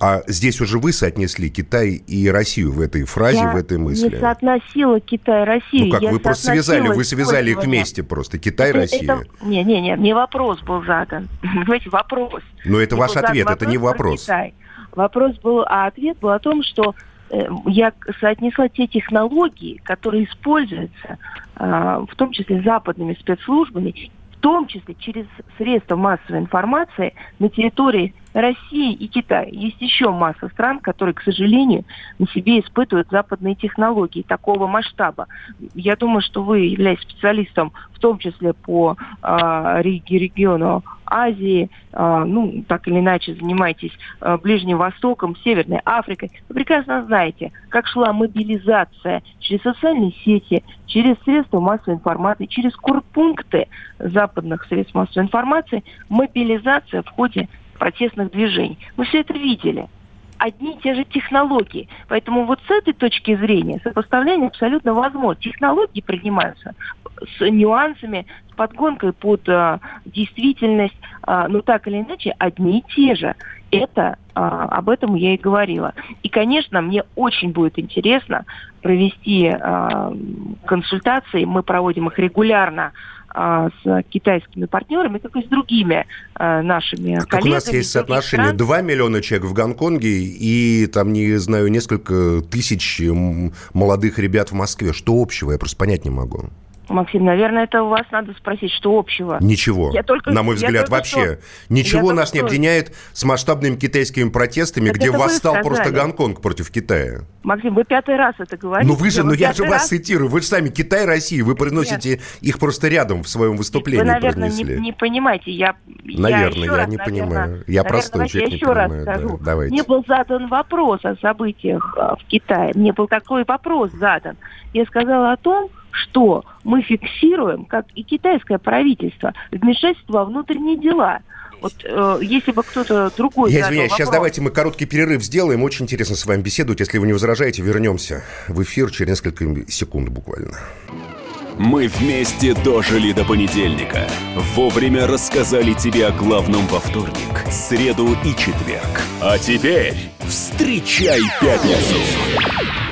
а здесь уже вы соотнесли Китай и Россию в этой фразе, я в этой мысли. Я не соотносила Китай и Россию. Ну как, я вы просто связали, вы связали их вместе просто, Китай и Россия. Не, не, не, не вопрос был задан. Понимаете, вопрос. Но это ваш ответ, это не вопрос. Вопрос был, а ответ был о том, что я соотнесла те технологии, которые используются, а, в том числе западными спецслужбами, в том числе через средства массовой информации на территории России и Китая. Есть еще масса стран, которые, к сожалению, на себе испытывают западные технологии такого масштаба. Я думаю, что вы, являясь специалистом, в том числе по э, региону Азии, э, ну, так или иначе занимаетесь э, Ближним Востоком, Северной Африкой, вы прекрасно знаете, как шла мобилизация через социальные сети, через средства массовой информации, через курпункты западных средств массовой информации, мобилизация в ходе протестных движений. Мы все это видели. Одни и те же технологии. Поэтому вот с этой точки зрения сопоставление абсолютно возможно. Технологии принимаются с нюансами, с подгонкой под а, действительность, а, но так или иначе одни и те же. Это а, об этом я и говорила. И, конечно, мне очень будет интересно провести а, консультации. Мы проводим их регулярно а, с китайскими партнерами, как и с другими а, нашими как коллегами. у нас есть соотношение стран. 2 миллиона человек в Гонконге и, там, не знаю, несколько тысяч молодых ребят в Москве. Что общего? Я просто понять не могу. Максим, наверное, это у вас надо спросить, что общего. Ничего. Я только, на мой взгляд, вообще. Что, ничего нас не объединяет с масштабными китайскими протестами, так где восстал просто Гонконг против Китая. Максим, вы пятый раз это говорите. Ну вы же, ну я же вас цитирую. Вы же сами Китай, Россия, вы приносите Нет. их просто рядом в своем выступлении. Вы, наверное, не, не понимаете. Я, наверное, я, я раз, не наверное, понимаю. Я простой человек, я еще раз скажу. Да, давайте. Мне был задан вопрос о событиях а, в Китае. Мне был такой вопрос задан. Я сказала о том, что мы фиксируем, как и китайское правительство, вмешательство во внутренние дела. Вот э, если бы кто-то другой... Я извиняюсь, сейчас давайте мы короткий перерыв сделаем. Очень интересно с вами беседовать. Если вы не возражаете, вернемся в эфир через несколько секунд буквально. Мы вместе дожили до понедельника. Вовремя рассказали тебе о главном во вторник, среду и четверг. А теперь встречай пятницу!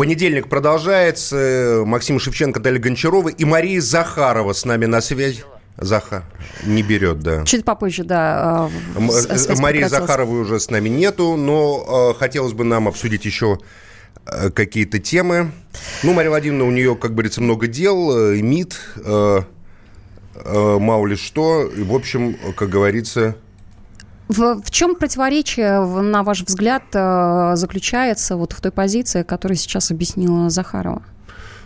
Понедельник продолжается. Максим Шевченко, Дарья Гончарова и Мария Захарова с нами на связи. Захар не берет, да. Чуть попозже, да. Э, Марии Захаровой уже с нами нету, но э, хотелось бы нам обсудить еще э, какие-то темы. Ну, Мария Владимировна, у нее, как говорится, много дел, МИД, мало ли что. И, в общем, как говорится, в, в чем противоречие, на ваш взгляд, э, заключается вот в той позиции, которую сейчас объяснила Захарова?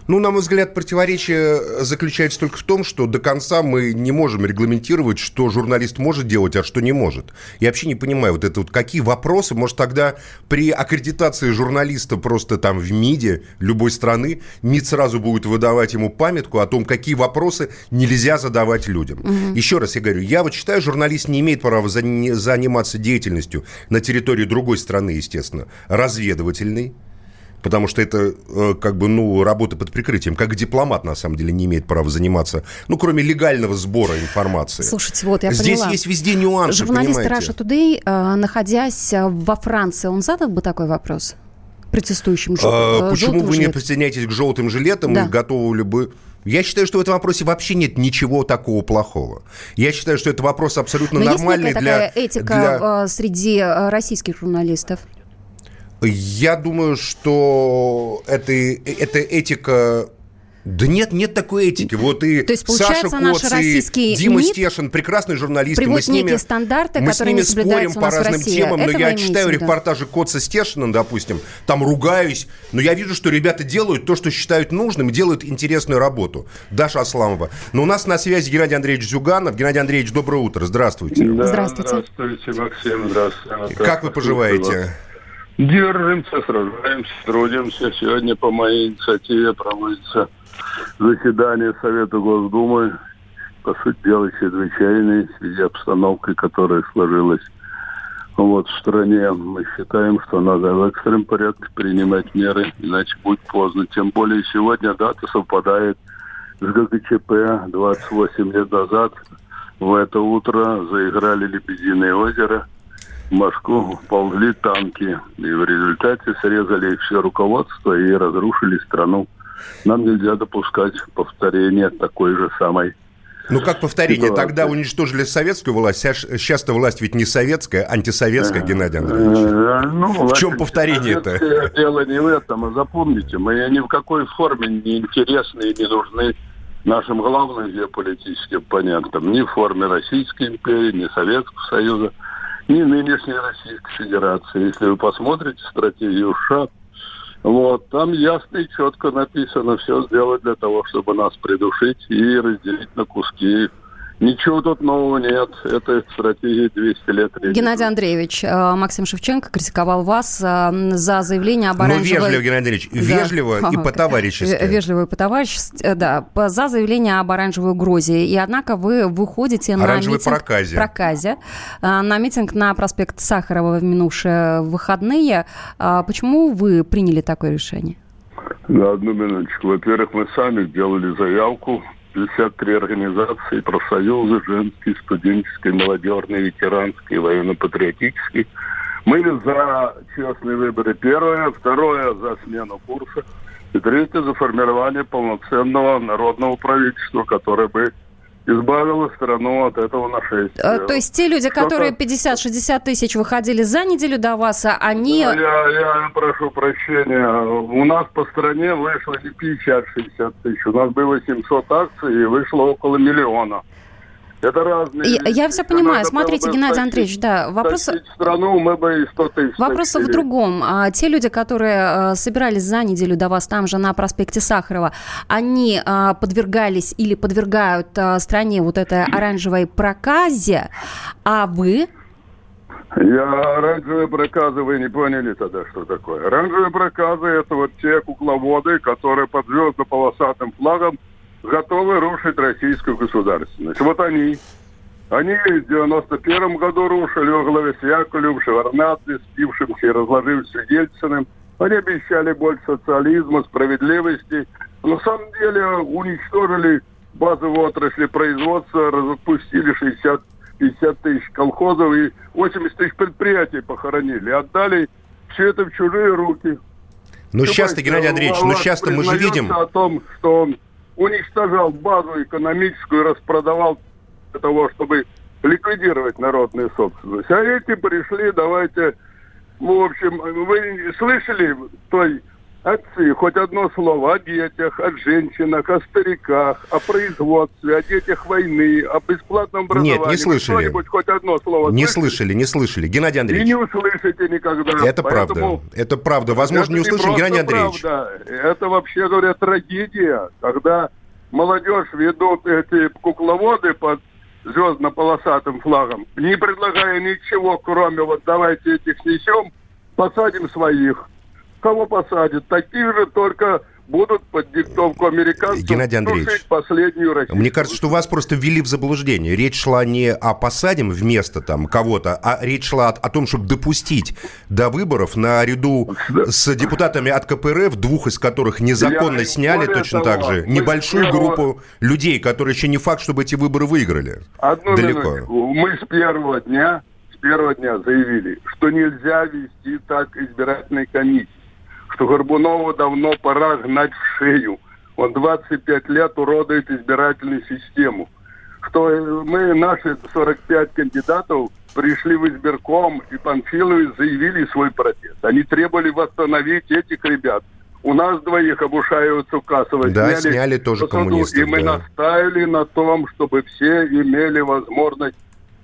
Ну, на мой взгляд, противоречие заключается только в том, что до конца мы не можем регламентировать, что журналист может делать, а что не может. Я вообще не понимаю, вот это вот какие вопросы, может, тогда при аккредитации журналиста просто там в МИДе любой страны МИД сразу будет выдавать ему памятку о том, какие вопросы нельзя задавать людям. Угу. Еще раз я говорю, я вот считаю, журналист не имеет права заниматься деятельностью на территории другой страны, естественно, разведывательной, потому что это э, как бы, ну, работа под прикрытием. Как дипломат, на самом деле, не имеет права заниматься, ну, кроме легального сбора информации. Слушайте, вот я Здесь поняла. есть везде нюансы, Журналист Russia Today, э, находясь э, во Франции, он задал бы такой вопрос? протестующим жел... а, Почему вы жилет? не присоединяетесь к желтым жилетам да. и готовы ли бы... Я считаю, что в этом вопросе вообще нет ничего такого плохого. Я считаю, что это вопрос абсолютно Но нормальный есть для... этика для... среди российских журналистов? Я думаю, что это, эта этика да нет, нет такой этики. Вот и То есть, Саша Коц, и Дима МИД Стешин, прекрасные журналисты. Мы с ними, стандарты, мы с ними спорим по разным темам, но я читаю репортажи Коца Стешина, допустим, там ругаюсь, но я вижу, что ребята делают то, что считают нужным, делают интересную работу. Даша Асламова. Но у нас на связи Геннадий Андреевич Зюганов. Геннадий Андреевич, доброе утро. Здравствуйте. Да, здравствуйте. Здравствуйте, Максим. Здравствуйте. Как вы поживаете? Держимся, сражаемся, трудимся. Сегодня по моей инициативе проводится заседание Совета Госдумы. По сути дела, чрезвычайное в связи обстановкой, которая сложилась вот в стране. Мы считаем, что надо в экстренном порядке принимать меры, иначе будет поздно. Тем более сегодня дата совпадает с ГКЧП 28 лет назад. В это утро заиграли «Лебединое озеро», в Москву ползли танки. И в результате срезали все руководство и разрушили страну. Нам нельзя допускать повторения такой же самой ну, как повторение, ситуации. тогда уничтожили советскую власть, сейчас-то власть ведь не советская, а антисоветская, э, Геннадий Андреевич. Э, ну, в чем повторение-то? Дело не в этом, а запомните, мы ни в какой форме не интересны и не нужны нашим главным геополитическим понятным, ни в форме Российской империи, ни Советского Союза ни нынешней Российской Федерации. Если вы посмотрите стратегию США, вот, там ясно и четко написано все сделать для того, чтобы нас придушить и разделить на куски Ничего тут нового нет. Это стратегия 200 лет. Геннадий Андреевич, э, Максим Шевченко критиковал вас за заявление об оранжевой... Ну, вежливо, Геннадий Андреевич, вежливо да. и по-товарищески. Вежливо и по-товарищески, да. За заявление об оранжевой угрозе. И, однако, вы выходите на Оранжевой митинг... проказе. проказе. Э, на митинг на проспект Сахарова в минувшие выходные. Почему вы приняли такое решение? На одну минуточку. Во-первых, мы сами сделали заявку 53 организации, профсоюзы, женские, студенческие, молодежные, ветеранские, военно-патриотические. Мы за честные выборы первое, второе за смену курса, и третье за формирование полноценного народного правительства, которое бы избавила страну от этого нашествия. А, то есть те люди, которые 50-60 тысяч выходили за неделю до вас, а они... Я, я прошу прощения. У нас по стране вышло не 50-60 тысяч. У нас было 700 акций и вышло около миллиона. Это разные. Я, я все понимаю. Надо Смотрите, Геннадий стащить, Андреевич, да, вопрос... страну мы бы и 100 тысяч Вопрос в другом. А, те люди, которые а, собирались за неделю до вас там же на проспекте Сахарова, они а, подвергались или подвергают а, стране вот этой оранжевой проказе, а вы... Я оранжевые проказы, вы не поняли тогда, что такое. Оранжевые проказы – это вот те кукловоды, которые под звездно-полосатым флагом готовы рушить российскую государственность. Вот они. Они в 91 году рушили во главе с Яковлевым, Шеварнадзе, спившимся и разложившимся Ельциным. Они обещали больше социализма, справедливости. Но на самом деле уничтожили базовую отрасль производства, запустили 60 50 тысяч колхозов и 80 тысяч предприятий похоронили. Отдали все это в чужие руки. Ну, сейчас-то, Геннадий Андреевич, ну, сейчас-то мы же видим... о том, что он уничтожал базу экономическую, распродавал для того, чтобы ликвидировать народную собственность. А эти пришли, давайте, в общем, вы слышали той отцы хоть одно слово о детях, о женщинах, о стариках, о производстве, о детях войны, о бесплатном образовании. Нет, не слышали. хоть одно слово Не слышали, не слышали. Геннадий Андреевич. И не услышите никогда. Это Поэтому... правда. Это правда. Возможно, это не услышим, не Геннадий Андреевич. Правда. Это вообще, говоря, трагедия, когда молодежь ведут эти кукловоды под звездно-полосатым флагом, не предлагая ничего, кроме вот давайте этих снесем, посадим своих. Кого посадят? Таких же, только будут под диктовку американцев Геннадий Андреевич, последнюю Россию. Мне кажется, что вас просто ввели в заблуждение. Речь шла не о посадим вместо там кого-то, а речь шла о, о том, чтобы допустить до выборов наряду с депутатами от КПРФ, двух из которых незаконно Я сняли точно того, так же, небольшую первого... группу людей, которые еще не факт, чтобы эти выборы выиграли. Одну Далеко. Минутку. Мы с первого дня, с первого дня заявили, что нельзя вести так избирательной комиссии что Горбунову давно пора гнать в шею. Он 25 лет уродует избирательную систему. Что мы, наши 45 кандидатов, пришли в избирком, и Панфиловы заявили свой протест. Они требовали восстановить этих ребят. У нас двоих обушаиваются кассово. Да, сняли, сняли тоже коммунистов. И мы да. настаивали на том, чтобы все имели возможность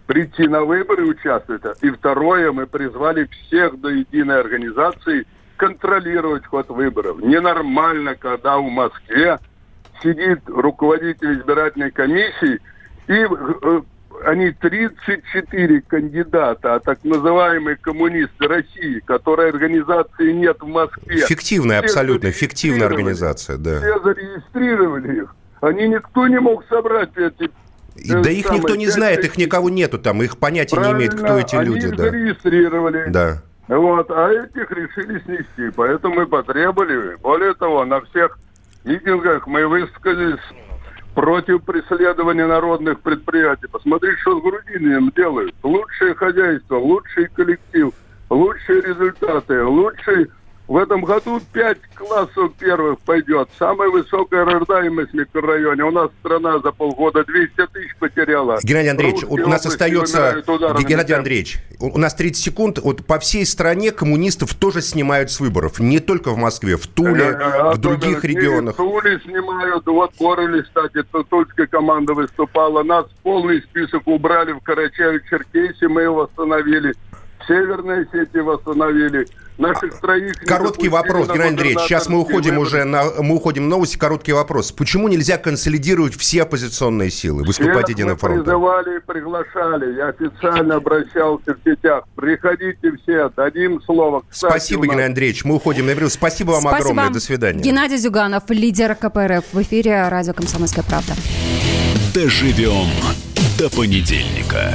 прийти на выборы и участвовать. И второе, мы призвали всех до единой организации – контролировать ход выборов. Ненормально, когда в Москве сидит руководитель избирательной комиссии, и э, они 34 кандидата, а так называемые коммунисты России, которой организации нет в Москве. Фиктивная, абсолютно фиктивная организация, да. Все зарегистрировали их. Они никто не мог собрать эти и, да их никто не знает, их никого нету там, их понятия не имеет, кто эти они люди. Их да. зарегистрировали. Да. Вот, а этих решили снести. Поэтому мы потребовали. Более того, на всех митингах мы высказались против преследования народных предприятий. Посмотрите, что с Грудинием делают. Лучшее хозяйство, лучший коллектив, лучшие результаты, лучший в этом году 5 классов первых пойдет. Самая высокая рождаемость в микрорайоне. У нас страна за полгода 200 тысяч потеряла. Геннадий Андреевич, Русские у нас остается... Геннадий Андреевич, у нас 30 секунд. Вот по всей стране коммунистов тоже снимают с выборов. Не только в Москве, в Туле, э, в других регионах. В Туле снимают. Вот Борели, кстати, тульская команда выступала. Нас полный список убрали в Карачаево-Черкесии. Мы его восстановили. Северные сети восстановили. Наших троих Короткий вопрос, Геннадий Андреевич. Сейчас мы уходим уже на мы уходим в новости. Короткий вопрос. Почему нельзя консолидировать все оппозиционные силы, выступать Всех единым фронтом? призывали и приглашали. Я официально обращался в сетях. Приходите все, дадим слово. Кстати, Спасибо, нас... Геннадий Андреевич. Мы уходим на перерыв. Спасибо вам Спасибо. огромное. До свидания. Геннадий Зюганов, лидер КПРФ в эфире радио «Комсомольская правда». Доживем до понедельника.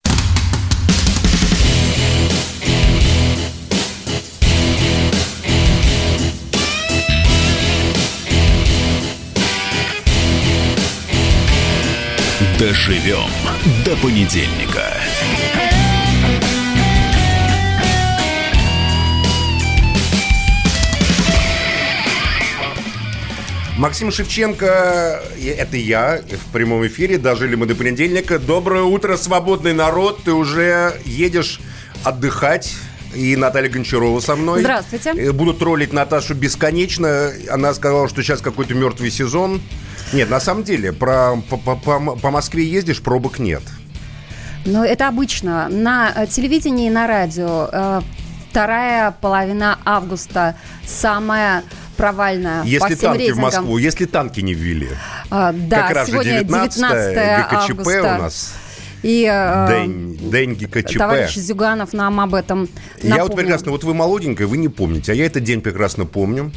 Доживем до понедельника. Максим Шевченко, это я в прямом эфире, дожили мы до понедельника. Доброе утро, свободный народ, ты уже едешь отдыхать. И Наталья Гончарова со мной. Здравствуйте. Э, буду троллить Наташу бесконечно. Она сказала, что сейчас какой-то мертвый сезон. Нет, на самом деле, про, по, по, по Москве ездишь, пробок нет. Ну, это обычно. На э, телевидении и на радио э, вторая половина августа самая провальная если по всем танки рейтингам. в Москву, если танки не ввели. А, да, как раз сегодня 19, 19 августа. у нас. И э, День, день ГКЧП. товарищ Зюганов нам об этом напомнил. Я вот прекрасно, вот вы молоденькая, вы не помните, а я этот день прекрасно помню.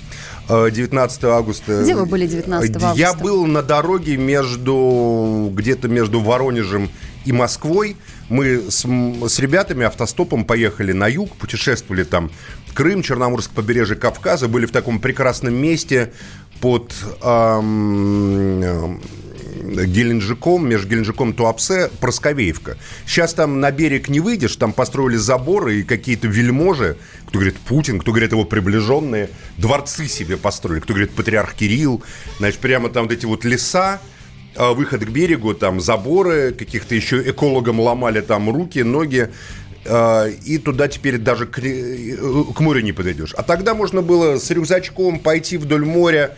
19 августа. Где вы были 19 августа? Я был на дороге между, где-то между Воронежем и Москвой. Мы с, с ребятами автостопом поехали на юг, путешествовали там Крым, Черноморское побережье Кавказа, были в таком прекрасном месте под эм, Геленджиком, между Геленджиком и Туапсе, Просковеевка. Сейчас там на берег не выйдешь, там построили заборы и какие-то вельможи, кто говорит Путин, кто говорит его приближенные, дворцы себе построили, кто говорит патриарх Кирилл, значит, прямо там вот эти вот леса, а, выход к берегу, там заборы, каких-то еще экологам ломали там руки, ноги, а, и туда теперь даже к, э, к морю не подойдешь. А тогда можно было с рюкзачком пойти вдоль моря,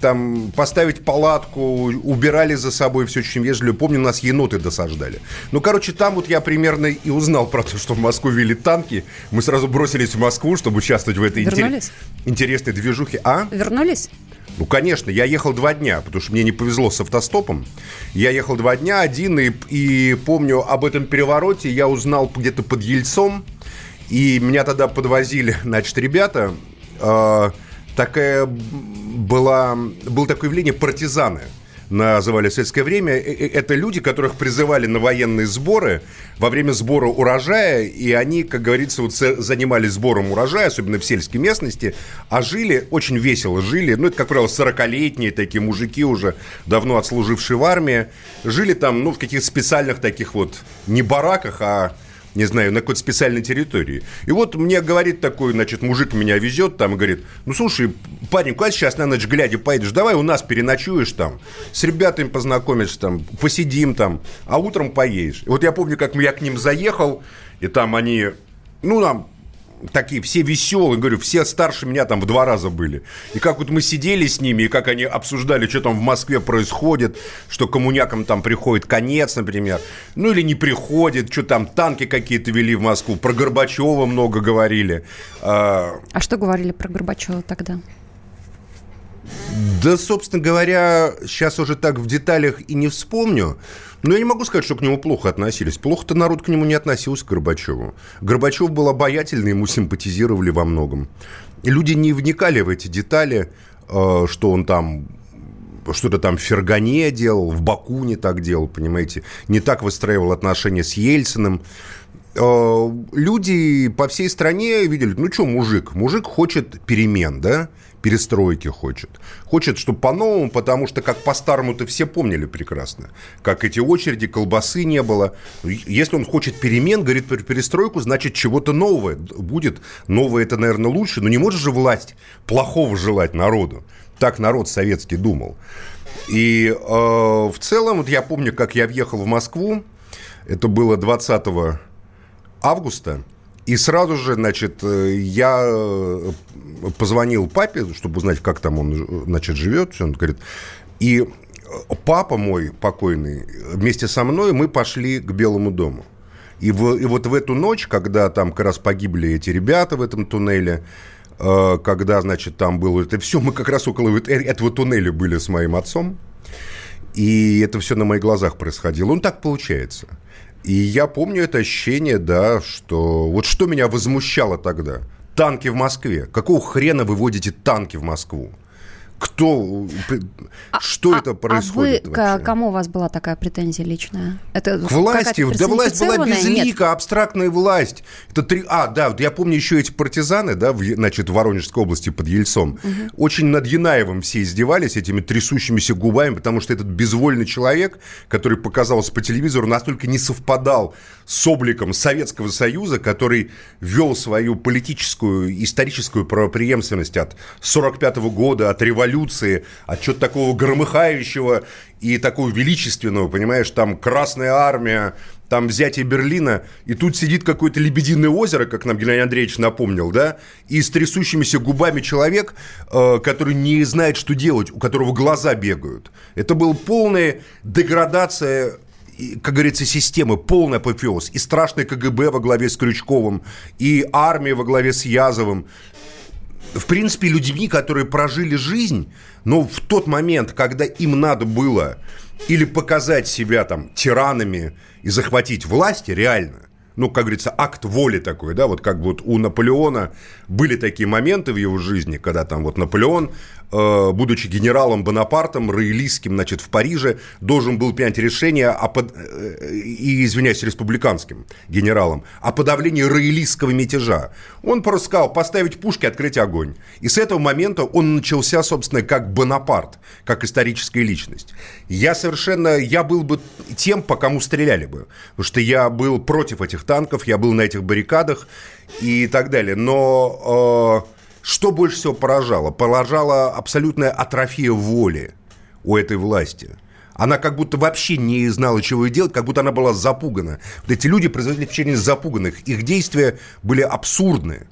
там поставить палатку, убирали за собой все очень вежливо. Помню, нас еноты досаждали. Ну, короче, там вот я примерно и узнал про то, что в Москву вели танки. Мы сразу бросились в Москву, чтобы участвовать в этой интер... интересной движухе. А? Вернулись? Ну, конечно, я ехал два дня, потому что мне не повезло с автостопом. Я ехал два дня один, и, и помню об этом перевороте я узнал где-то под Ельцом. И меня тогда подвозили, значит, ребята. Э, такая была, было такое явление партизаны. Называли в советское время, э, э, это люди, которых призывали на военные сборы во время сбора урожая, и они, как говорится, вот занимались сбором урожая, особенно в сельской местности, а жили, очень весело жили, ну, это, как правило, 40-летние такие мужики уже, давно отслужившие в армии, жили там, ну, в каких-то специальных таких вот, не бараках, а не знаю, на какой-то специальной территории. И вот мне говорит такой, значит, мужик меня везет там и говорит, ну, слушай, парень, куда сейчас на ночь глядя поедешь, давай у нас переночуешь там, с ребятами познакомишься там, посидим там, а утром поедешь. И вот я помню, как я к ним заехал, и там они, ну, там, такие все веселые, говорю, все старше меня там в два раза были. И как вот мы сидели с ними, и как они обсуждали, что там в Москве происходит, что коммунякам там приходит конец, например, ну или не приходит, что там танки какие-то вели в Москву, про Горбачева много говорили. А, а что говорили про Горбачева тогда? Да, собственно говоря, сейчас уже так в деталях и не вспомню. Но я не могу сказать, что к нему плохо относились. Плохо-то народ к нему не относился, к Горбачеву. Горбачев был обаятельный, ему симпатизировали во многом. Люди не вникали в эти детали, э, что он там что-то там в Фергане делал, в Баку не так делал, понимаете, не так выстраивал отношения с Ельциным. Э, люди по всей стране видели, ну что, мужик, мужик хочет перемен, да, перестройки хочет. Хочет, чтобы по-новому, потому что как по-старому-то все помнили прекрасно. Как эти очереди, колбасы не было. Если он хочет перемен, говорит перестройку, значит чего-то новое будет. Новое это, наверное, лучше. Но не может же власть плохого желать народу. Так народ советский думал. И э, в целом, вот я помню, как я въехал в Москву. Это было 20 августа. И сразу же, значит, э, я э, позвонил папе, чтобы узнать, как там он, значит, живет. Он говорит, и папа мой покойный вместе со мной мы пошли к Белому дому. И, в, и вот в эту ночь, когда там как раз погибли эти ребята в этом туннеле, э, когда, значит, там было это все, мы как раз около этого туннеля были с моим отцом. И это все на моих глазах происходило. Он так получается. И я помню это ощущение, да, что... Вот что меня возмущало тогда? танки в Москве. Какого хрена вы водите танки в Москву? Кто, а, что а, это происходит? А вы, вообще? кому у вас была такая претензия личная? Это к власти, да власть была безлика, абстрактная власть. Это три, а, да, вот я помню еще эти партизаны, да, в, значит, в Воронежской области под Ельцом. Угу. Очень над Янаевым все издевались этими трясущимися губами, потому что этот безвольный человек, который показался по телевизору, настолько не совпадал с обликом Советского Союза, который вел свою политическую, историческую правоприемственность от 45 года, от революции революции, от чего-то такого громыхающего и такого величественного, понимаешь, там Красная Армия, там взятие Берлина, и тут сидит какое-то лебединое озеро, как нам Геннадий Андреевич напомнил, да, и с трясущимися губами человек, э, который не знает, что делать, у которого глаза бегают. Это была полная деградация как говорится, системы, полный апофеоз. И страшный КГБ во главе с Крючковым, и армия во главе с Язовым в принципе, людьми, которые прожили жизнь, но в тот момент, когда им надо было или показать себя там тиранами и захватить власть реально, ну, как говорится, акт воли такой, да, вот как вот у Наполеона были такие моменты в его жизни, когда там вот Наполеон будучи генералом Бонапартом, роялистским, значит, в Париже, должен был принять решение о под... Э, и, извиняюсь, республиканским генералом, о подавлении роялистского мятежа. Он просто сказал поставить пушки, открыть огонь. И с этого момента он начался, собственно, как Бонапарт, как историческая личность. Я совершенно, я был бы тем, по кому стреляли бы, потому что я был против этих танков, я был на этих баррикадах и так далее. Но... Э, что больше всего поражало? Поражала абсолютная атрофия воли у этой власти. Она как будто вообще не знала, чего делать, как будто она была запугана. Вот эти люди производили впечатление запуганных. Их действия были абсурдны.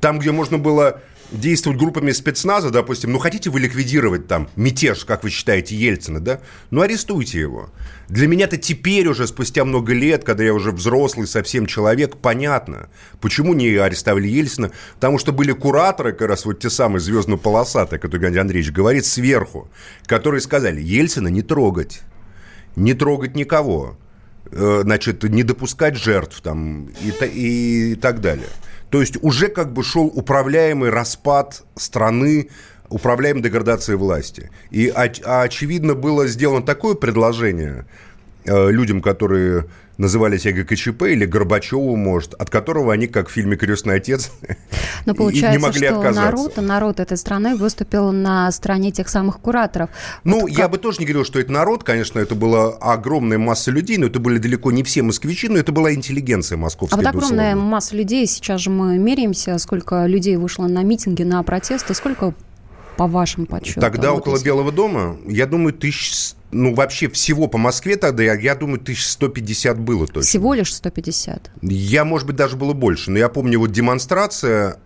Там, где можно было действовать группами спецназа, допустим, ну, хотите вы ликвидировать там мятеж, как вы считаете, Ельцина, да? Ну, арестуйте его. Для меня-то теперь уже, спустя много лет, когда я уже взрослый совсем человек, понятно, почему не арестовали Ельцина, потому что были кураторы, как раз вот те самые звездно-полосатые, которые Геннадий Андреевич говорит, сверху, которые сказали, Ельцина не трогать, не трогать никого, э, значит, не допускать жертв там и, и так далее. То есть уже как бы шел управляемый распад страны, управляемой деградацией власти. И оч- очевидно было сделано такое предложение э, людям, которые называли себя ГКЧП или Горбачеву, может, от которого они, как в фильме «Крестный отец», Но получается, не могли что отказаться. Народ, народ этой страны выступил на стороне тех самых кураторов. Ну, вот я как... бы тоже не говорил, что это народ, конечно, это была огромная масса людей, но это были далеко не все москвичи, но это была интеллигенция московская. А вот огромная безусловно. масса людей, сейчас же мы меряемся, сколько людей вышло на митинги, на протесты, сколько по вашим подсчетам? Тогда вот около эти... Белого дома, я думаю, тысяч ну, вообще всего по Москве тогда, я, я думаю, 1150 было точно. Всего лишь 150? Я, может быть, даже было больше. Но я помню, вот демонстрация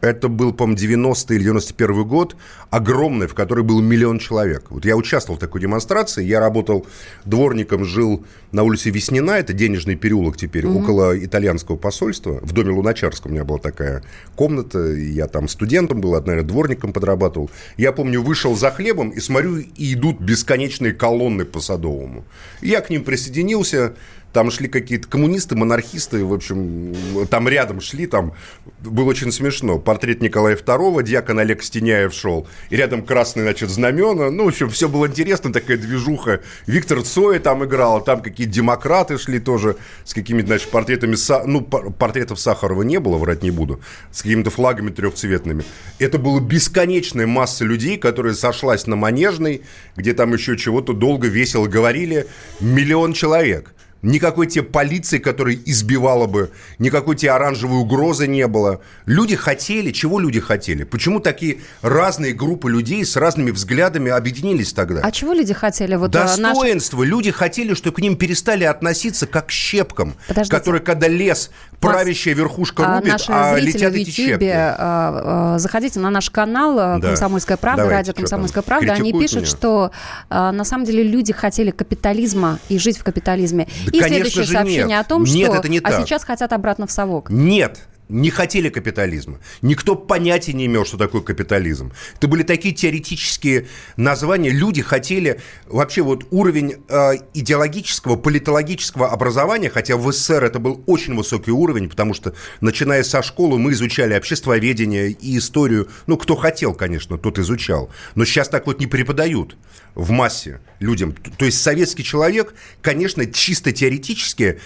это был, по-моему, 90 или 91 год, огромный, в которой был миллион человек. Вот я участвовал в такой демонстрации, я работал дворником, жил на улице Веснина, это денежный переулок теперь, mm-hmm. около итальянского посольства. В доме Луначарского у меня была такая комната, я там студентом был, наверное, дворником подрабатывал. Я помню, вышел за хлебом и смотрю, и идут бесконечные колонны по Садовому. Я к ним присоединился, там шли какие-то коммунисты, монархисты, в общем, там рядом шли, там было очень смешно. Портрет Николая II, дьякон Олег Стеняев шел, и рядом красные, значит, знамена. Ну, в общем, все было интересно, такая движуха. Виктор Цой там играл, там какие-то демократы шли тоже с какими-то, значит, портретами, ну, портретов Сахарова не было, врать не буду, с какими-то флагами трехцветными. Это была бесконечная масса людей, которая сошлась на Манежной, где там еще чего-то долго весело говорили. Миллион человек. Никакой тебе полиции, которая избивала бы, никакой тебе оранжевой угрозы не было. Люди хотели, чего люди хотели? Почему такие разные группы людей с разными взглядами объединились тогда? А чего люди хотели? Вот а, Достоинство. Наши... Люди хотели, чтобы к ним перестали относиться как к щепкам, Подождите. которые, когда лес, правящая верхушка а, рубит, а, а летят эти щепки. А, а, заходите на наш канал да. «Комсомольская правда», Давайте, радио «Комсомольская правда». Они пишут, меня. что а, на самом деле люди хотели капитализма и жить в капитализме. И Конечно следующее сообщение нет. о том, нет, что это не а сейчас хотят обратно в совок. Нет, не хотели капитализма. Никто понятия не имел, что такое капитализм. Это были такие теоретические названия. Люди хотели вообще вот уровень э, идеологического, политологического образования, хотя в СССР это был очень высокий уровень, потому что, начиная со школы, мы изучали обществоведение и историю. Ну, кто хотел, конечно, тот изучал. Но сейчас так вот не преподают в массе людям. То есть советский человек, конечно, чисто теоретически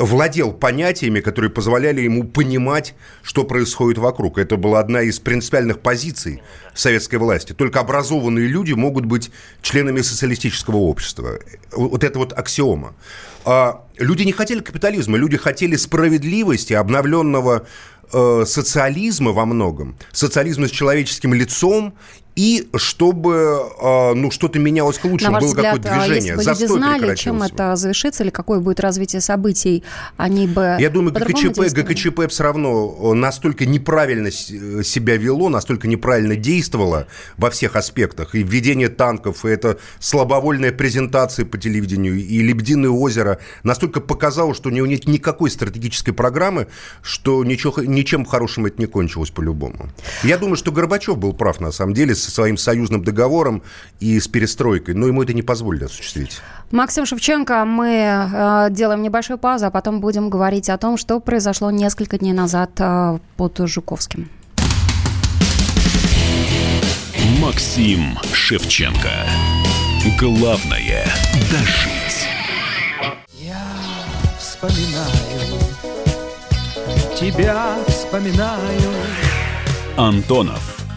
владел понятиями, которые позволяли ему понимать, что происходит вокруг. Это была одна из принципиальных позиций советской власти. Только образованные люди могут быть членами социалистического общества. Вот это вот аксиома. А люди не хотели капитализма, люди хотели справедливости, обновленного э, социализма во многом, социализма с человеческим лицом и чтобы а, ну, что-то менялось к лучшему, было какое-то а движение. Если бы люди знали, чем это завершится или какое будет развитие событий, они бы Я думаю, ГКЧП, ГКЧП все равно настолько неправильно себя вело, настолько неправильно действовало во всех аспектах. И введение танков, и это слабовольная презентация по телевидению, и «Лебединое озеро» настолько показало, что у него нет никакой стратегической программы, что ничего, ничем хорошим это не кончилось по-любому. Я думаю, что Горбачев был прав, на самом деле, со своим союзным договором и с перестройкой, но ему это не позволили осуществить. Максим Шевченко, мы э, делаем небольшую паузу, а потом будем говорить о том, что произошло несколько дней назад э, под Жуковским. Максим Шевченко. Главное – дожить. Я вспоминаю, тебя вспоминаю. Антонов.